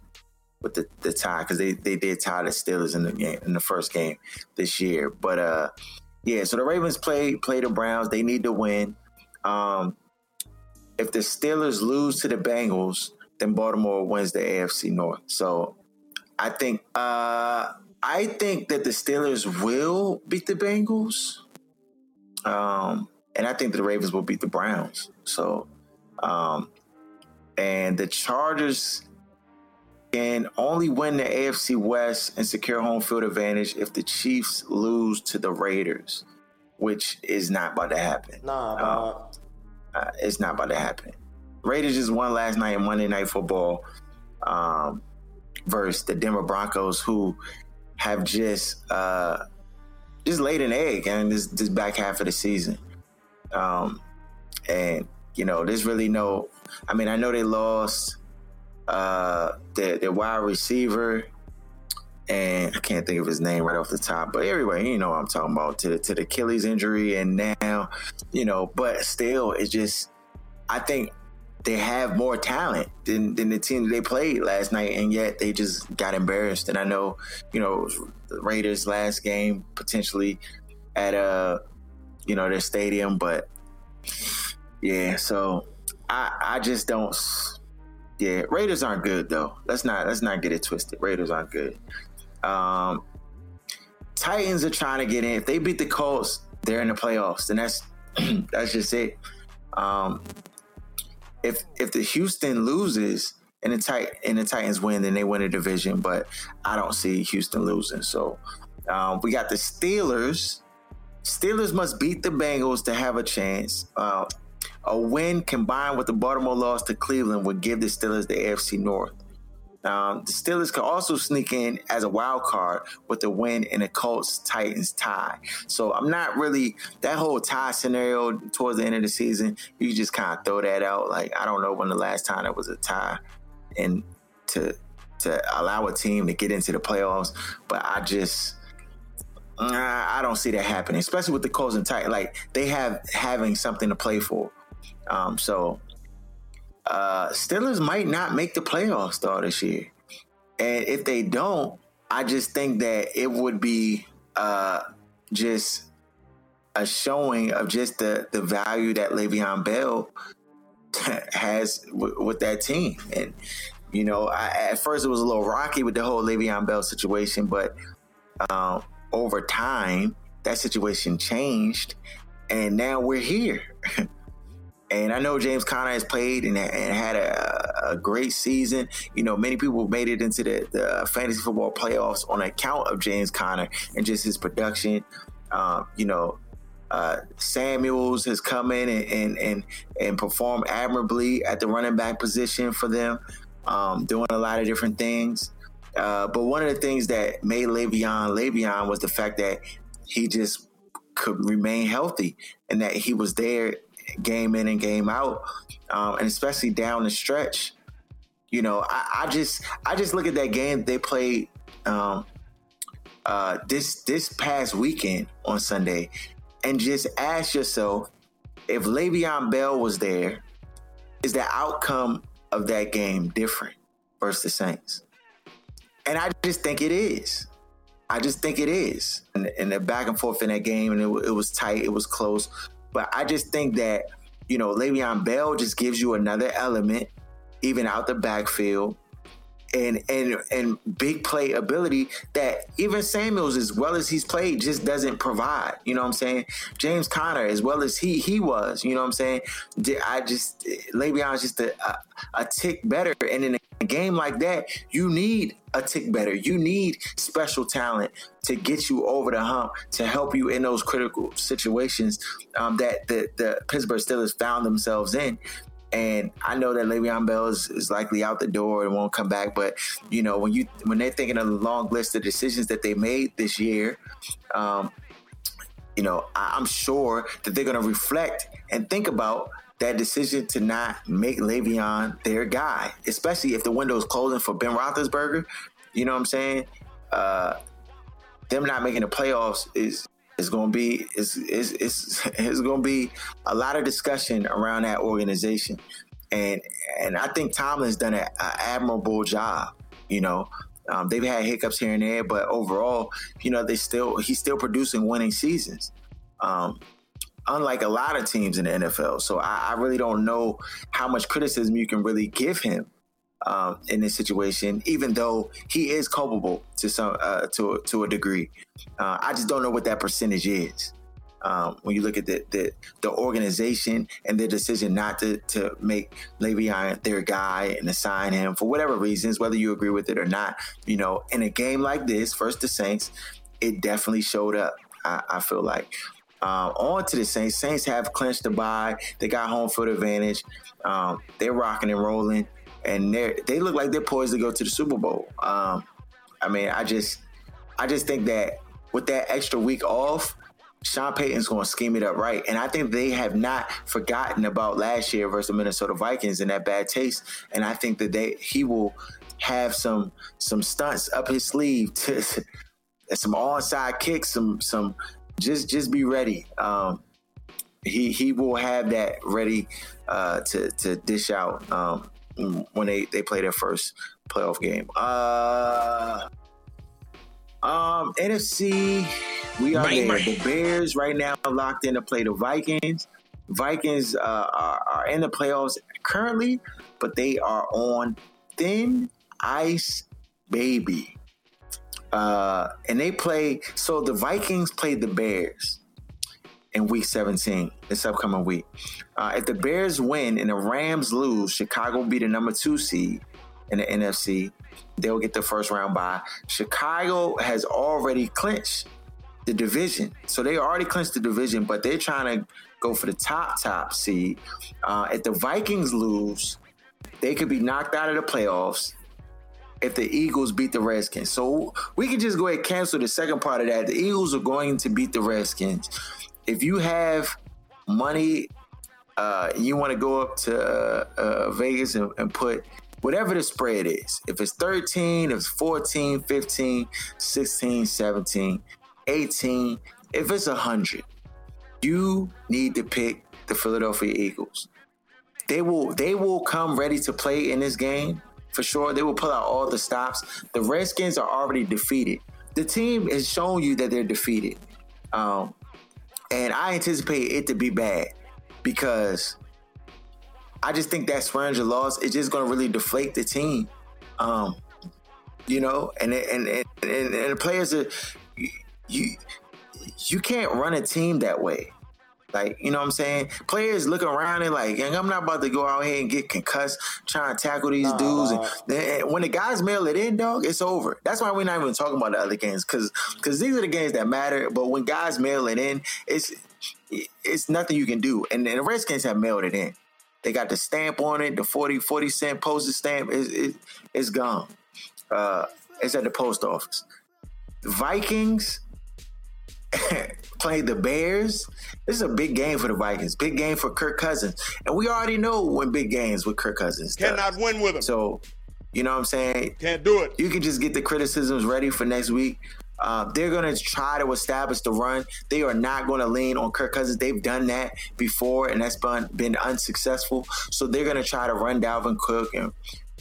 with the, the tie because they, they did tie the Steelers in the game in the first game this year. But uh, yeah, so the Ravens play play the Browns. They need to win. Um, if the Steelers lose to the Bengals, then Baltimore wins the AFC North. So I think uh, I think that the Steelers will beat the Bengals. Um, and I think the Ravens will beat the Browns. So um, and the Chargers can only win the AFC West and secure home field advantage if the Chiefs lose to the Raiders, which is not about to happen. Nah, Uh, uh, it's not about to happen. Raiders just won last night in Monday Night Football um, versus the Denver Broncos, who have just uh, just laid an egg in this this back half of the season. Um, and you know, there's really no. I mean, I know they lost uh, their their wide receiver, and I can't think of his name right off the top. But anyway, you know what I'm talking about to the, to the Achilles injury, and now, you know, but still, it's just I think they have more talent than, than the team they played last night, and yet they just got embarrassed. And I know, you know, the Raiders' last game potentially at uh, you know, their stadium, but yeah. So I I just don't. Yeah, Raiders aren't good though. Let's not let's not get it twisted. Raiders aren't good. Um, Titans are trying to get in. If they beat the Colts, they're in the playoffs, and that's that's just it. Um, if if the Houston loses and the tight and the Titans win, then they win the division. But I don't see Houston losing. So um, we got the Steelers. Steelers must beat the Bengals to have a chance. Uh, a win combined with the Baltimore loss to Cleveland would give the Steelers the AFC North. Um, the Steelers could also sneak in as a wild card with a win in a Colts Titans tie. So I'm not really that whole tie scenario towards the end of the season. You just kind of throw that out. Like I don't know when the last time it was a tie, and to to allow a team to get into the playoffs. But I just I don't see that happening, especially with the Colts and Titans. Like they have having something to play for. Um, so uh, Steelers might not make the playoffs though this year, and if they don't, I just think that it would be uh, just a showing of just the the value that Le'Veon Bell has w- with that team. And you know, I, at first it was a little rocky with the whole Le'Veon Bell situation, but um, over time that situation changed, and now we're here. And I know James Conner has played and, and had a, a, great season. You know, many people made it into the, the fantasy football playoffs on account of James Conner and just his production. Um, you know, uh, Samuels has come in and, and and and performed admirably at the running back position for them, um, doing a lot of different things. Uh, but one of the things that made Le'Veon Le'Veon was the fact that he just could remain healthy and that he was there game in and game out, um, and especially down the stretch. You know, I, I, just I just look at that game they played um, uh, this this past weekend on Sunday, and just ask yourself if Le'Veon Bell was there, is the outcome of that game different versus the Saints? And I just think it is. I just think it is. And, and the back and forth in that game, and it, it was tight, it was close. But I just think that, you know, Le'Veon Bell just gives you another element, even out the backfield. And and and big play ability that even Samuels, as well as he's played, just doesn't provide. You know what I'm saying? James Conner, as well as he he was, you know what I'm saying? I just Le'Veon's just a, a, a tick better, and in a game like that, you need a tick better. You need special talent to get you over the hump to help you in those critical situations um, that the, the Pittsburgh Steelers found themselves in. And I know that Le'Veon Bell is, is, likely out the door and won't come back. But you know, when you when they're thinking of the long list of decisions that they made this year, um, you know, I, I'm sure that they're going to reflect and think about that decision to not make Le'Veon their guy, especially if the window is closing for Ben Roethlisberger. You know what I'm saying? Uh, them not making the playoffs is going to be is is is going to be a lot of discussion around that organization, and and I think Tomlin's done an admirable job. You know, um, they've had hiccups here and there, but overall, you know, they still he's still producing winning seasons. Um, unlike a lot of teams in the NFL. So I, I really don't know how much criticism you can really give him um, in this situation, even though he is culpable to some uh, to to a degree. Uh, I just don't know what that percentage is. Um, when you look at the, the, the organization and their decision not to to make Le'Veon their guy and assign him for whatever reasons, whether you agree with it or not, you know, in a game like this, first the Saints, it definitely showed up. I, I feel like. Um, on to the Saints. Saints have clinched the bye. They got home field advantage. Um, they're rocking and rolling, and they they look like they're poised to go to the Super Bowl. Um, I mean, I just I just think that with that extra week off, Sean Payton's going to scheme it up right, and I think they have not forgotten about last year versus the Minnesota Vikings and that bad taste. And I think that they he will have some some stunts up his sleeve to some onside kicks, some some just just be ready. Um, he he will have that ready uh, to to dish out um, when they they play their first playoff game. Uh, um, NFC, we are bang, there. Bang. The Bears right now locked in to play the Vikings. Vikings uh, are, are in the playoffs currently, but they are on thin ice, baby. Uh, and they play. So the Vikings played the Bears in Week 17 this upcoming week. Uh, if the Bears win and the Rams lose, Chicago will be the number two seed in the NFC. They'll get the first round bye. Chicago has already clinched the division, so they already clinched the division, but they're trying to go for the top top seed. Uh, if the Vikings lose, they could be knocked out of the playoffs if the Eagles beat the Redskins. So we can just go ahead and cancel the second part of that. The Eagles are going to beat the Redskins. If you have money, uh, you want to go up to uh, uh, Vegas and, and put whatever the spread is. If it's 13, if it's 14, 15, 16, 17, 18, if it's 100, you need to pick the Philadelphia Eagles. They will they will come ready to play in this game for sure. They will pull out all the stops. The Redskins are already defeated. The team has shown you that they're defeated. Um, and I anticipate it to be bad because I just think that Spranger loss is just going to really deflate the team. Um, you know, and and and, and, and the players are you you can't run a team that way. Like, you know what I'm saying? Players looking around and like, I'm not about to go out here and get concussed trying to tackle these dudes. And, and, when the guys mail it in, dog, it's over. That's why we're not even talking about the other games because because these are the games that matter. But when guys mail it in, it's it's nothing you can do. And, and the Redskins have mailed it in. They got the stamp on it, the 40, 40 cent postage stamp is it, it's gone. Uh, it's at the post office. The Vikings play the Bears. This is a big game for the Vikings. Big game for Kirk Cousins. And we already know when big games with Kirk Cousins. Cannot does. win with him. So, you know what I'm saying? Can't do it. You can just get the criticisms ready for next week. Uh, they're going to try to establish the run. They are not going to lean on Kirk Cousins. They've done that before, and that's been, been unsuccessful. So they're going to try to run Dalvin Cook and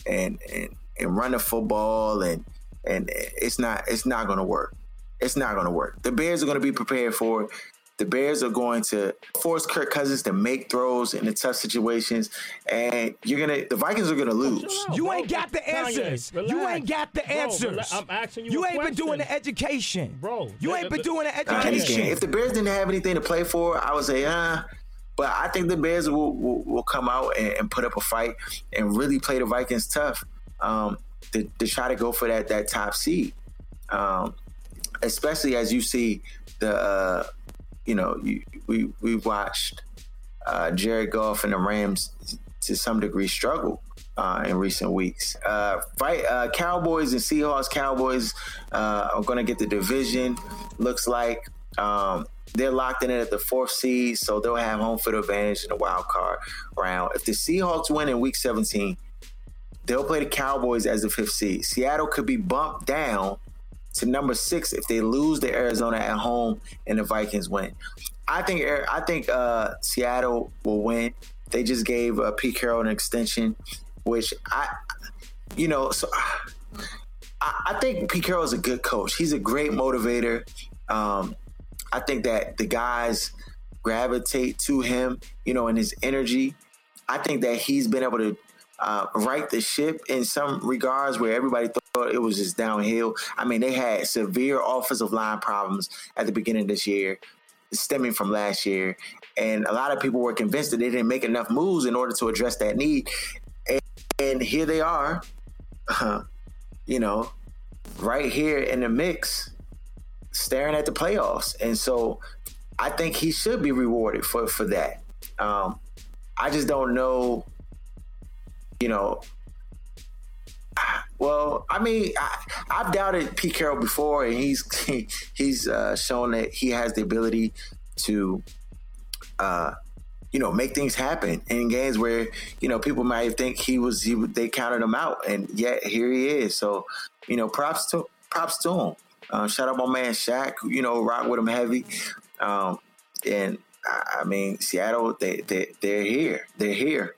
and and, and run the football, and and it's not it's not going to work. It's not going to work. The Bears are going to be prepared for it. The Bears are going to force Kirk Cousins to make throws in the tough situations, and you're gonna. The Vikings are gonna lose. You ain't got the answers. Kanye, you ain't got the answers. Bro, I'm asking you. You ain't question. been doing the education, bro. You ain't been doing the education. Uh, if the Bears didn't have anything to play for, I would say, ah. Uh, but I think the Bears will will, will come out and, and, put up a fight and really play the Vikings tough um, to, to, try to go for that that top seed. Um, especially as you see the uh, you know you, we we watched uh, Jared Goff and the Rams to some degree struggle uh, in recent weeks. Uh, fight uh, Cowboys and Seahawks. Cowboys uh, are going to get the division. Looks like um, they're locked in it at the fourth seed, so they'll have home field advantage in the wild card round. If the Seahawks win in Week 17, they'll play the Cowboys as the fifth seed. Seattle could be bumped down to number six if they lose to Arizona at home and the Vikings win. I think I think uh, Seattle will win. They just gave uh, Pete Carroll an extension, which I, you know, so I, I think Pete Carroll is a good coach. He's a great motivator. Um, I think that the guys gravitate to him, you know, and his energy. I think that he's been able to uh, right the ship in some regards where everybody thought it was just downhill. I mean, they had severe offensive line problems at the beginning of this year, stemming from last year. And a lot of people were convinced that they didn't make enough moves in order to address that need. And, and here they are, uh, you know, right here in the mix, staring at the playoffs. And so I think he should be rewarded for, for that. Um, I just don't know you know, well, I mean, I, have doubted Pete Carroll before, and he's he's uh, shown that he has the ability to, uh, you know, make things happen in games where you know people might think he was he they counted him out, and yet here he is. So, you know, props to props to him. Uh, shout out my man Shaq, you know, rock with him heavy, um, and I, I mean Seattle, they they they're here, they're here.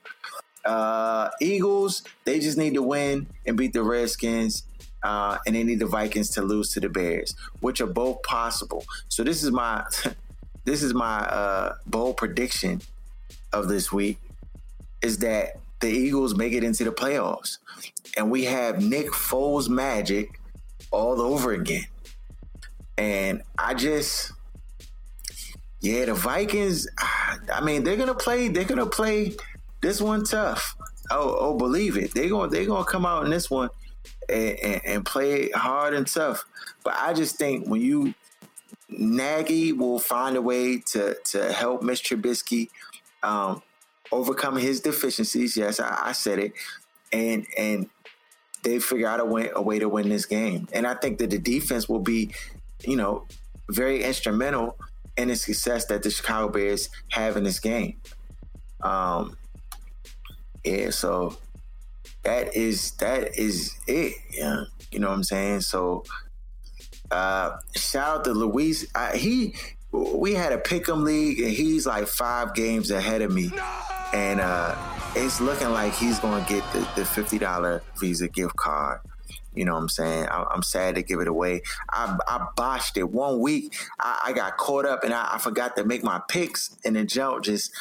Uh, Eagles, they just need to win and beat the Redskins. Uh, and they need the Vikings to lose to the Bears, which are both possible. So this is my this is my uh, bold prediction of this week is that the Eagles make it into the playoffs, and we have Nick Foles magic all over again. And I just, yeah, the Vikings. I mean, they're gonna play. They're gonna play this one tough. Oh, oh, believe it. They going they gonna come out in this one and, and, and play hard and tough. But I just think when you Nagy will find a way to to help Mr. Trubisky um, overcome his deficiencies. Yes, I, I, said it, and and they figure out a way a way to win this game. And I think that the defense will be, you know, very instrumental in the success that the Chicago Bears have in this game. Um, yeah, so that is that is it. Yeah, you know what I'm saying. So uh, shout out to Luis. I, he we had a pick'em league, and he's like five games ahead of me, no! and uh, it's looking like he's gonna get the, the fifty dollar Visa gift card. You know what I'm saying? I, am sad to give it away. I, I botched it one week. I, I got caught up and I, I, forgot to make my picks, and the jump just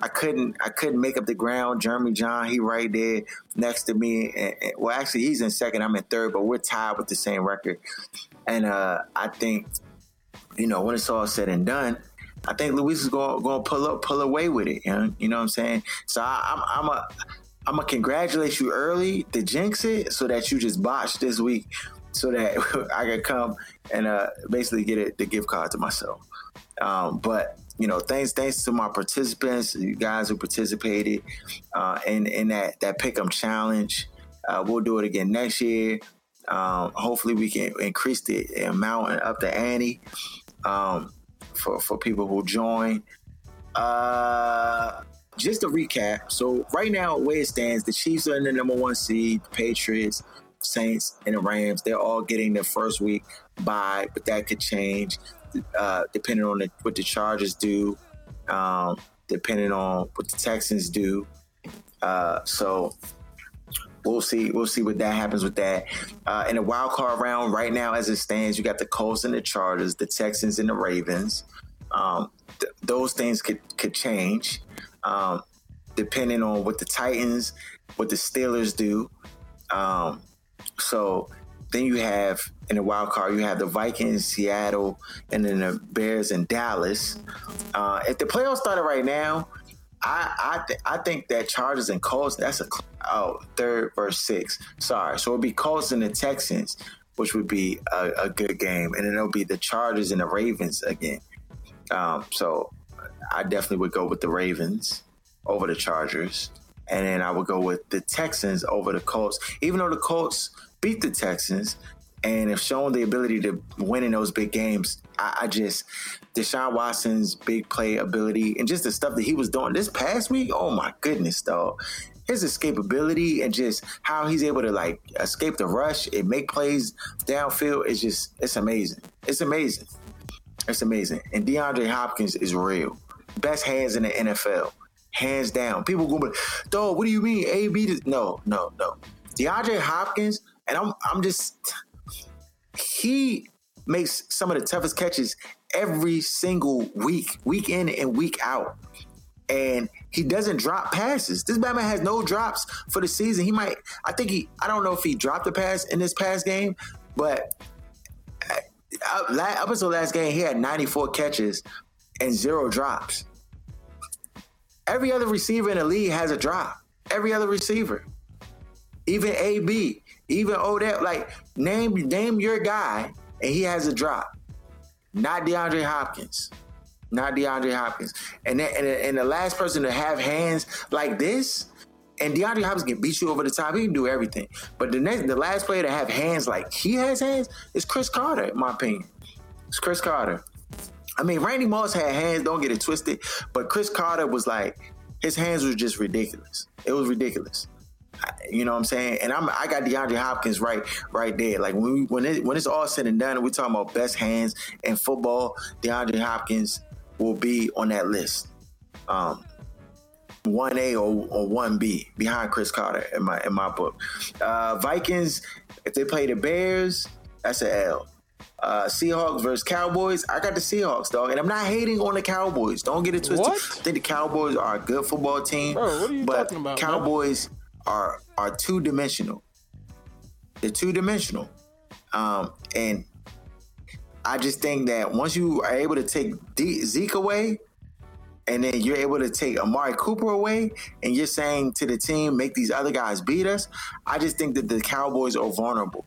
I couldn't I couldn't make up the ground. Jeremy John, he right there next to me. And, and, well, actually, he's in second. I'm in third, but we're tied with the same record. And uh, I think, you know, when it's all said and done, I think Luis is going to pull up pull away with it. You know, you know what I'm saying? So I, I'm I'm a I'm gonna congratulate you early to jinx it, so that you just botched this week, so that I can come and uh, basically get it the gift card to myself. Um, but you know, thanks thanks to my participants, you guys who participated uh, in in that that pick'em challenge. Uh, we'll do it again next year. Um, hopefully, we can increase the amount and up the ante um, for for people who join. Uh, just to recap, so right now, where it stands, the Chiefs are in the number one seed, the Patriots, Saints, and the Rams. They're all getting their first week bye, but that could change uh, depending on the, what the Chargers do, um, depending on what the Texans do. Uh, so we'll see. We'll see what that happens with that. Uh, in the wild card round, right now as it stands, you got the Colts and the Chargers, the Texans and the Ravens. Um, th- those things could could change um, depending on what the Titans, what the Steelers do. Um, so then you have in the wild card, you have the Vikings, Seattle, and then the Bears and Dallas. Uh, if the playoffs started right now, I I, th- I think that Chargers and Colts that's a oh third versus six. Sorry, so it'd be Colts and the Texans, which would be a, a good game, and then it'll be the Chargers and the Ravens again. Um, so I definitely would go with the Ravens over the Chargers, and then I would go with the Texans over the Colts, even though the Colts beat the Texans and have shown the ability to win in those big games. I, I, just Deshaun Watson's big play ability and just the stuff that he was doing this past week. Oh my goodness, though His escapability and just how he's able to like escape the rush and make plays downfield is just it's amazing. It's amazing. It's amazing. And DeAndre Hopkins is real. Best hands in the NFL. Hands down. People go, dog, what do you mean? AB? No, no, no. DeAndre Hopkins, and I'm I'm just he makes some of the toughest catches every single week, week in and week out. And he doesn't drop passes. This Batman has no drops for the season. He might, I think he, I don't know if he dropped a pass in this past game, but up until last game, he had 94 catches and zero drops. Every other receiver in the league has a drop. Every other receiver, even AB, even Odell, like name name your guy, and he has a drop. Not DeAndre Hopkins, not DeAndre Hopkins, and then, and, and the last person to have hands like this, and DeAndre Hopkins can beat you over the top. He can do everything. But the next, the last player to have hands like he has hands is Cris Carter, in my opinion. It's Cris Carter. I mean, Randy Moss had hands. Don't get it twisted. But Cris Carter was like, his hands were just ridiculous. It was ridiculous. You know what I'm saying? And I'm I got DeAndre Hopkins right right there. Like when we, when it, when it's all said and done, and we're talking about best hands in football, DeAndre Hopkins will be on that list. Um, one A or, or one B behind Cris Carter in my in my book. Uh, Vikings, if they play the Bears, that's an L. Uh, Seahawks versus Cowboys. I got the Seahawks, dog, and I'm not hating on the Cowboys. Don't get it twisted. What? I think the Cowboys are a good football team, Bro, what are you but about, Cowboys man? are are two dimensional. They're two dimensional, um, and I just think that once you are able to take D- Zeke away, and then you're able to take Amari Cooper away, and you're saying to the team, make these other guys beat us. I just think that the Cowboys are vulnerable.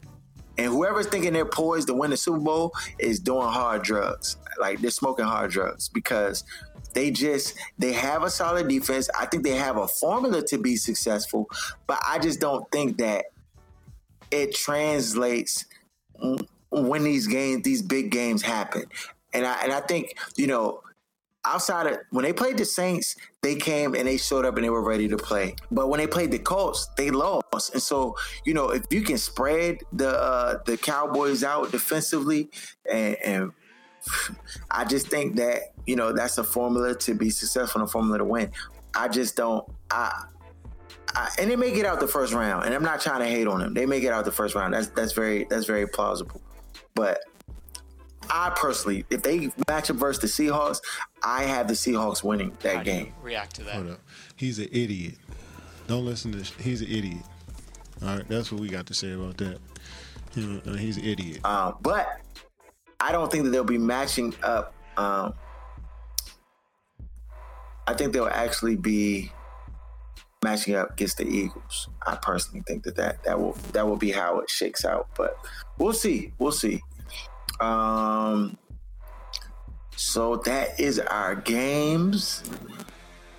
And whoever's thinking they're poised to win the Super Bowl is doing hard drugs. Like they're smoking hard drugs because they just they have a solid defense. I think they have a formula to be successful, but I just don't think that it translates when these games, these big games happen. And I and I think you know outside of when they played the Saints, they came and they showed up and they were ready to play. But when they played the Colts, they lost. And so, you know, if you can spread the uh, the Cowboys out defensively, and, and I just think that you know that's a formula to be successful, and a formula to win. I just don't. I, I, and they may get out the first round, and I'm not trying to hate on them. They may get out the first round. That's that's very that's very plausible. But I personally, if they match up versus the Seahawks, I have the Seahawks winning that game. react to that? Hold up. He's an idiot. Don't listen to this. He's an idiot. All right, that's what we got to say about that. Uh, he's an idiot. Uh, but I don't think that they'll be matching up. Um, I think they'll actually be matching up against the Eagles. I personally think that that, that will that will be how it shakes out. But we'll see. We'll see. Um, so that is our games.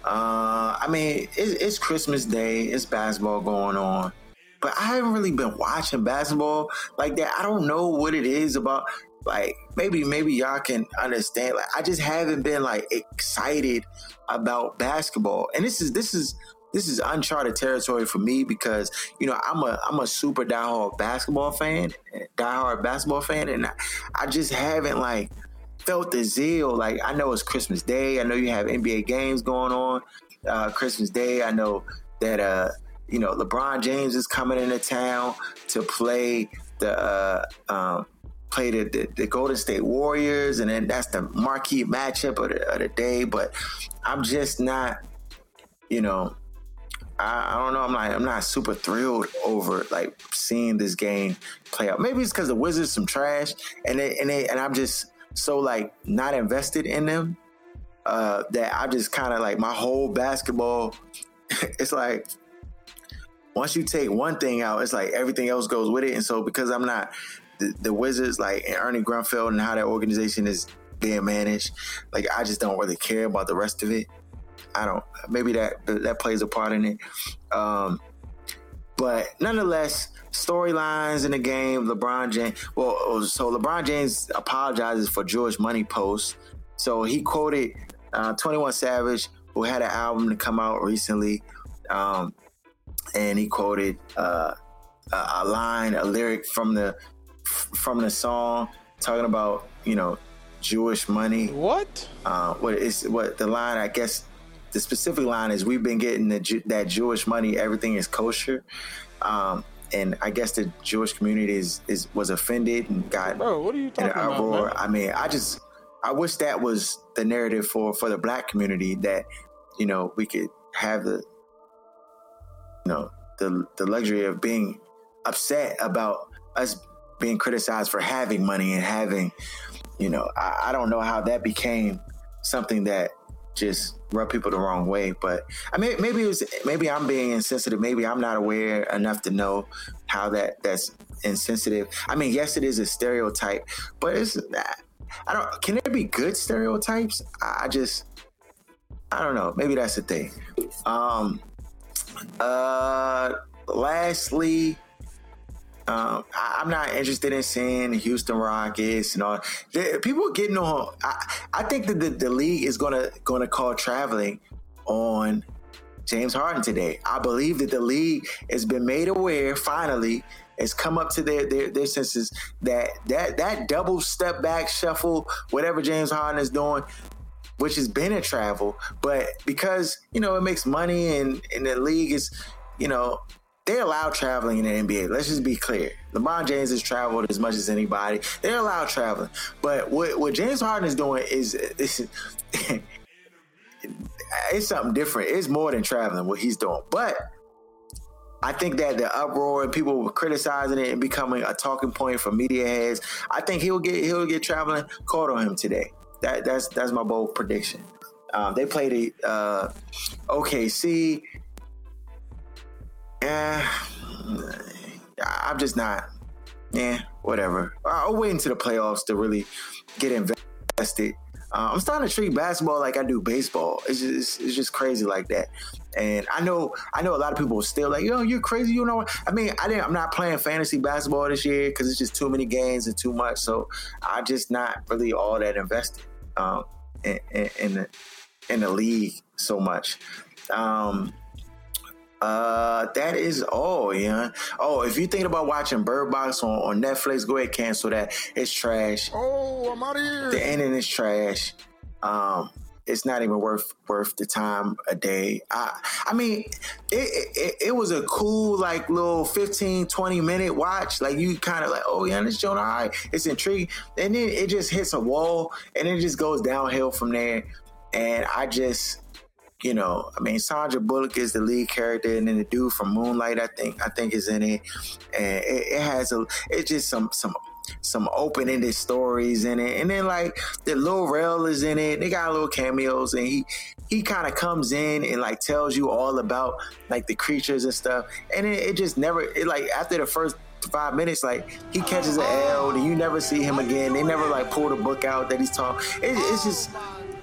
Uh, I mean, it's, it's Christmas Day. It's basketball going on, but I haven't really been watching basketball like that. I don't know what it is about. Like maybe maybe y'all can understand. Like I just haven't been like excited about basketball, and this is this is this is uncharted territory for me because you know I'm a I'm a super diehard basketball fan, diehard basketball fan, and I, I just haven't like felt the zeal. Like I know it's Christmas Day. I know you have NBA games going on. Uh, Christmas Day. I know that uh, you know LeBron James is coming into town to play the uh, um, play the, the, the, Golden State Warriors, and then that's the marquee matchup of the, of the day. But I'm just not, you know, I, I, don't know. I'm not. I'm not super thrilled over like seeing this game play out. Maybe it's because the Wizards some trash, and they, and they, and I'm just so like not invested in them uh, that I just kind of like my whole basketball. it's like once you take one thing out, it's like everything else goes with it. And so because I'm not the, the Wizards, like and Ernie Grunfeld and how that organization is being managed, like I just don't really care about the rest of it. I don't. Maybe that that plays a part in it. Um, but nonetheless, storylines in the game. LeBron James. Well, so LeBron James apologizes for Jewish money posts. So he quoted uh, 21 Savage, who had an album to come out recently, um, and he quoted uh, a, a line, a lyric from the from the song, talking about you know Jewish money. What? Uh, what is what the line? I guess the specific line is we've been getting the, that Jewish money. Everything is kosher. Um, and I guess the Jewish community is, is was offended and got Bro, what are you talking an uproar. About, I mean, I just I wish that was the narrative for for the black community that you know we could have the you know the the luxury of being upset about us being criticized for having money and having you know I, I don't know how that became something that just rub people the wrong way. But I mean, maybe it was maybe I'm being insensitive. Maybe I'm not aware enough to know how that that's insensitive. I mean, yes, it is a stereotype, but it's I don't. Can there be good stereotypes? I just I don't know. Maybe that's the thing. Um. Uh. Lastly, um, I, am not interested in seeing the Houston Rockets and all. The, people getting on. I, I think that the, the league is gonna gonna call traveling on James Harden today. I believe that the league has been made aware finally has come up to their, their their senses that that that double step back shuffle, whatever James Harden is doing, which has been a travel, but because you know it makes money and and the league is, you know, they allow traveling in the NBA. Let's just be clear. LeBron James has traveled as much as anybody. They allow traveling. But what, what James Harden is doing is, is it's something different. It's more than traveling what he's doing. But I think that the uproar and people criticizing it and becoming a talking point for media heads, I think he'll get he'll get traveling caught on him today. That that's that's my bold prediction. Um, they played the uh, OKC yeah, I'm just not. Yeah, whatever. I'll wait until the playoffs to really get invested. Uh, I'm starting to treat basketball like I do baseball. It's just it's just crazy like that. And I know I know a lot of people are still like, yo, you're crazy. You know, I mean, I didn't. I'm not playing fantasy basketball this year because it's just too many games and too much. So I'm just not really all that invested um, in, in, in the in the league so much. Um, uh, that is all, yeah. Oh, if you're thinking about watching Bird Box on, on Netflix, go ahead cancel that. It's trash. Oh, I'm out of here. The ending is trash. Um, it's not even worth worth the time a day. I I mean, it, it, it was a cool like little 15, 20 minute watch. Like you kind of like, oh yeah, this joint all right. It's intriguing. And then it just hits a wall and it just goes downhill from there. And I just you know, I mean, Sandra Bullock is the lead character, and then the dude from Moonlight, I think, I think is in it, and it, it has a, it's just some some some open ended stories in it, and then like the Lil Rel is in it. They got little cameos, and he he kind of comes in and like tells you all about like the creatures and stuff, and it, it just never, it like after the first five minutes, like he catches an L, and you never see him again. They never like pull the book out that he's talking. It, it's just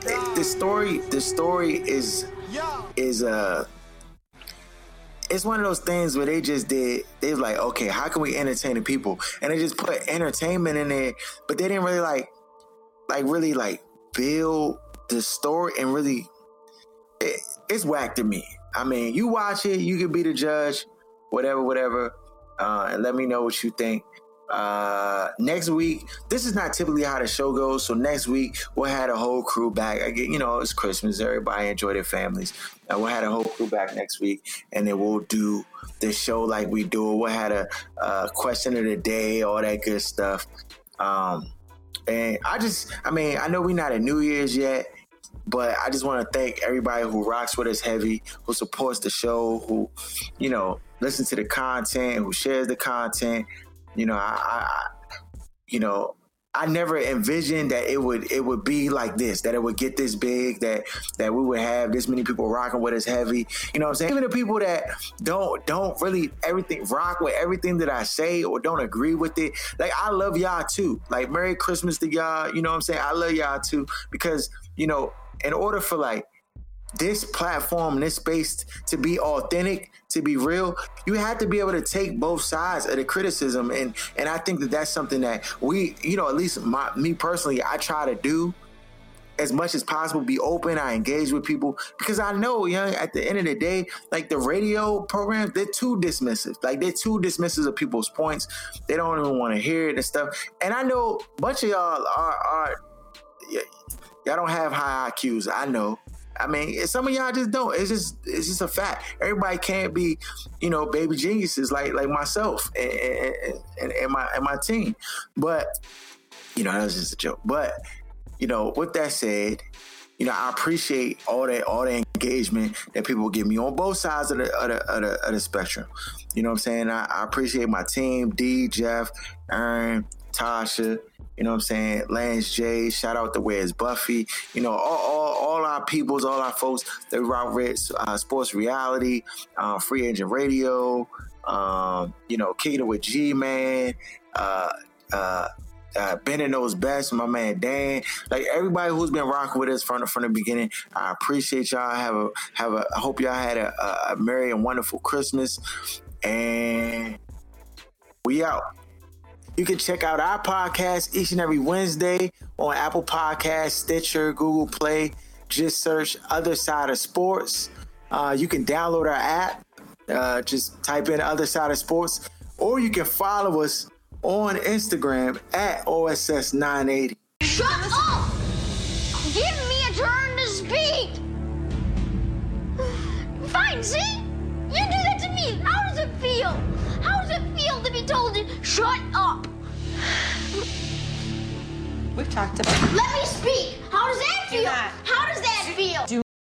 the story the story is is uh it's one of those things where they just did they was like okay how can we entertain the people? And they just put entertainment in there but they didn't really like like really like build the story and really it, it's whack to me. I mean you watch it you can be the judge whatever whatever uh, and let me know what you think uh, next week, this is not typically how the show goes. So next week we'll have a whole crew back. Get, you know, it's Christmas. Everybody enjoy their families. And we'll have a whole crew back next week, and then we'll do the show like we do. We'll have a, question of the day, all that good stuff. Um, and I just, I mean, I know we're not at New Year's yet, but I just want to thank everybody who rocks with us heavy, who supports the show, who, you know, listens to the content, who shares the content. You know, I, I you know, I never envisioned that it would it would be like this, that it would get this big, that that we would have this many people rocking with us heavy. You know what I'm saying? Even the people that don't don't really everything rock with everything that I say or don't agree with it. Like I love y'all too. Like Merry Christmas to y'all. You know what I'm saying? I love y'all too because, you know, in order for like this platform, this space to be authentic, to be real, you have to be able to take both sides of the criticism, and and I think that that's something that we, you know, at least my, me personally, I try to do as much as possible. Be open. I engage with people because I know, you know, at the end of the day, like the radio programs, they're too dismissive. Like they're too dismissive of people's points. They don't even want to hear it and stuff. And I know a bunch of y'all are are. Y'all don't have high IQs. I know. I mean, some of y'all just don't. It's just it's just a fact. Everybody can't be, you know, baby geniuses like like myself and, and, and my and my team. But you know, that was just a joke. But you know, with that said, you know, I appreciate all that all the engagement that people give me on both sides of the of the, of the, of the spectrum. You know what I'm saying? I, I appreciate my team, D, Jeff, Aaron, Tasha, you know what I'm saying? Lance J, shout out to Where's Buffy. You know, all, all, all our peoples, all our folks rock with uh, sports reality, uh, free agent radio, um, you know, kicking with G Man, uh, uh, uh, Bennett knows best, my man Dan, like everybody who's been rocking with us from the, from the beginning. I appreciate y'all. Have a have a. I hope y'all had a, a merry and wonderful Christmas, and we out. You can check out our podcast each and every Wednesday on Apple Podcasts, Stitcher, Google Play. Just search Other Side of Sports. Uh, you can download our app. Uh, just type in Other Side of Sports, or you can follow us on Instagram at OSS980. Shut up! Give me a turn to speak! Fine, see? You do that to me. How does it feel? I told you, shut up. We've talked about. Let me speak. How does that feel? How does that feel? Do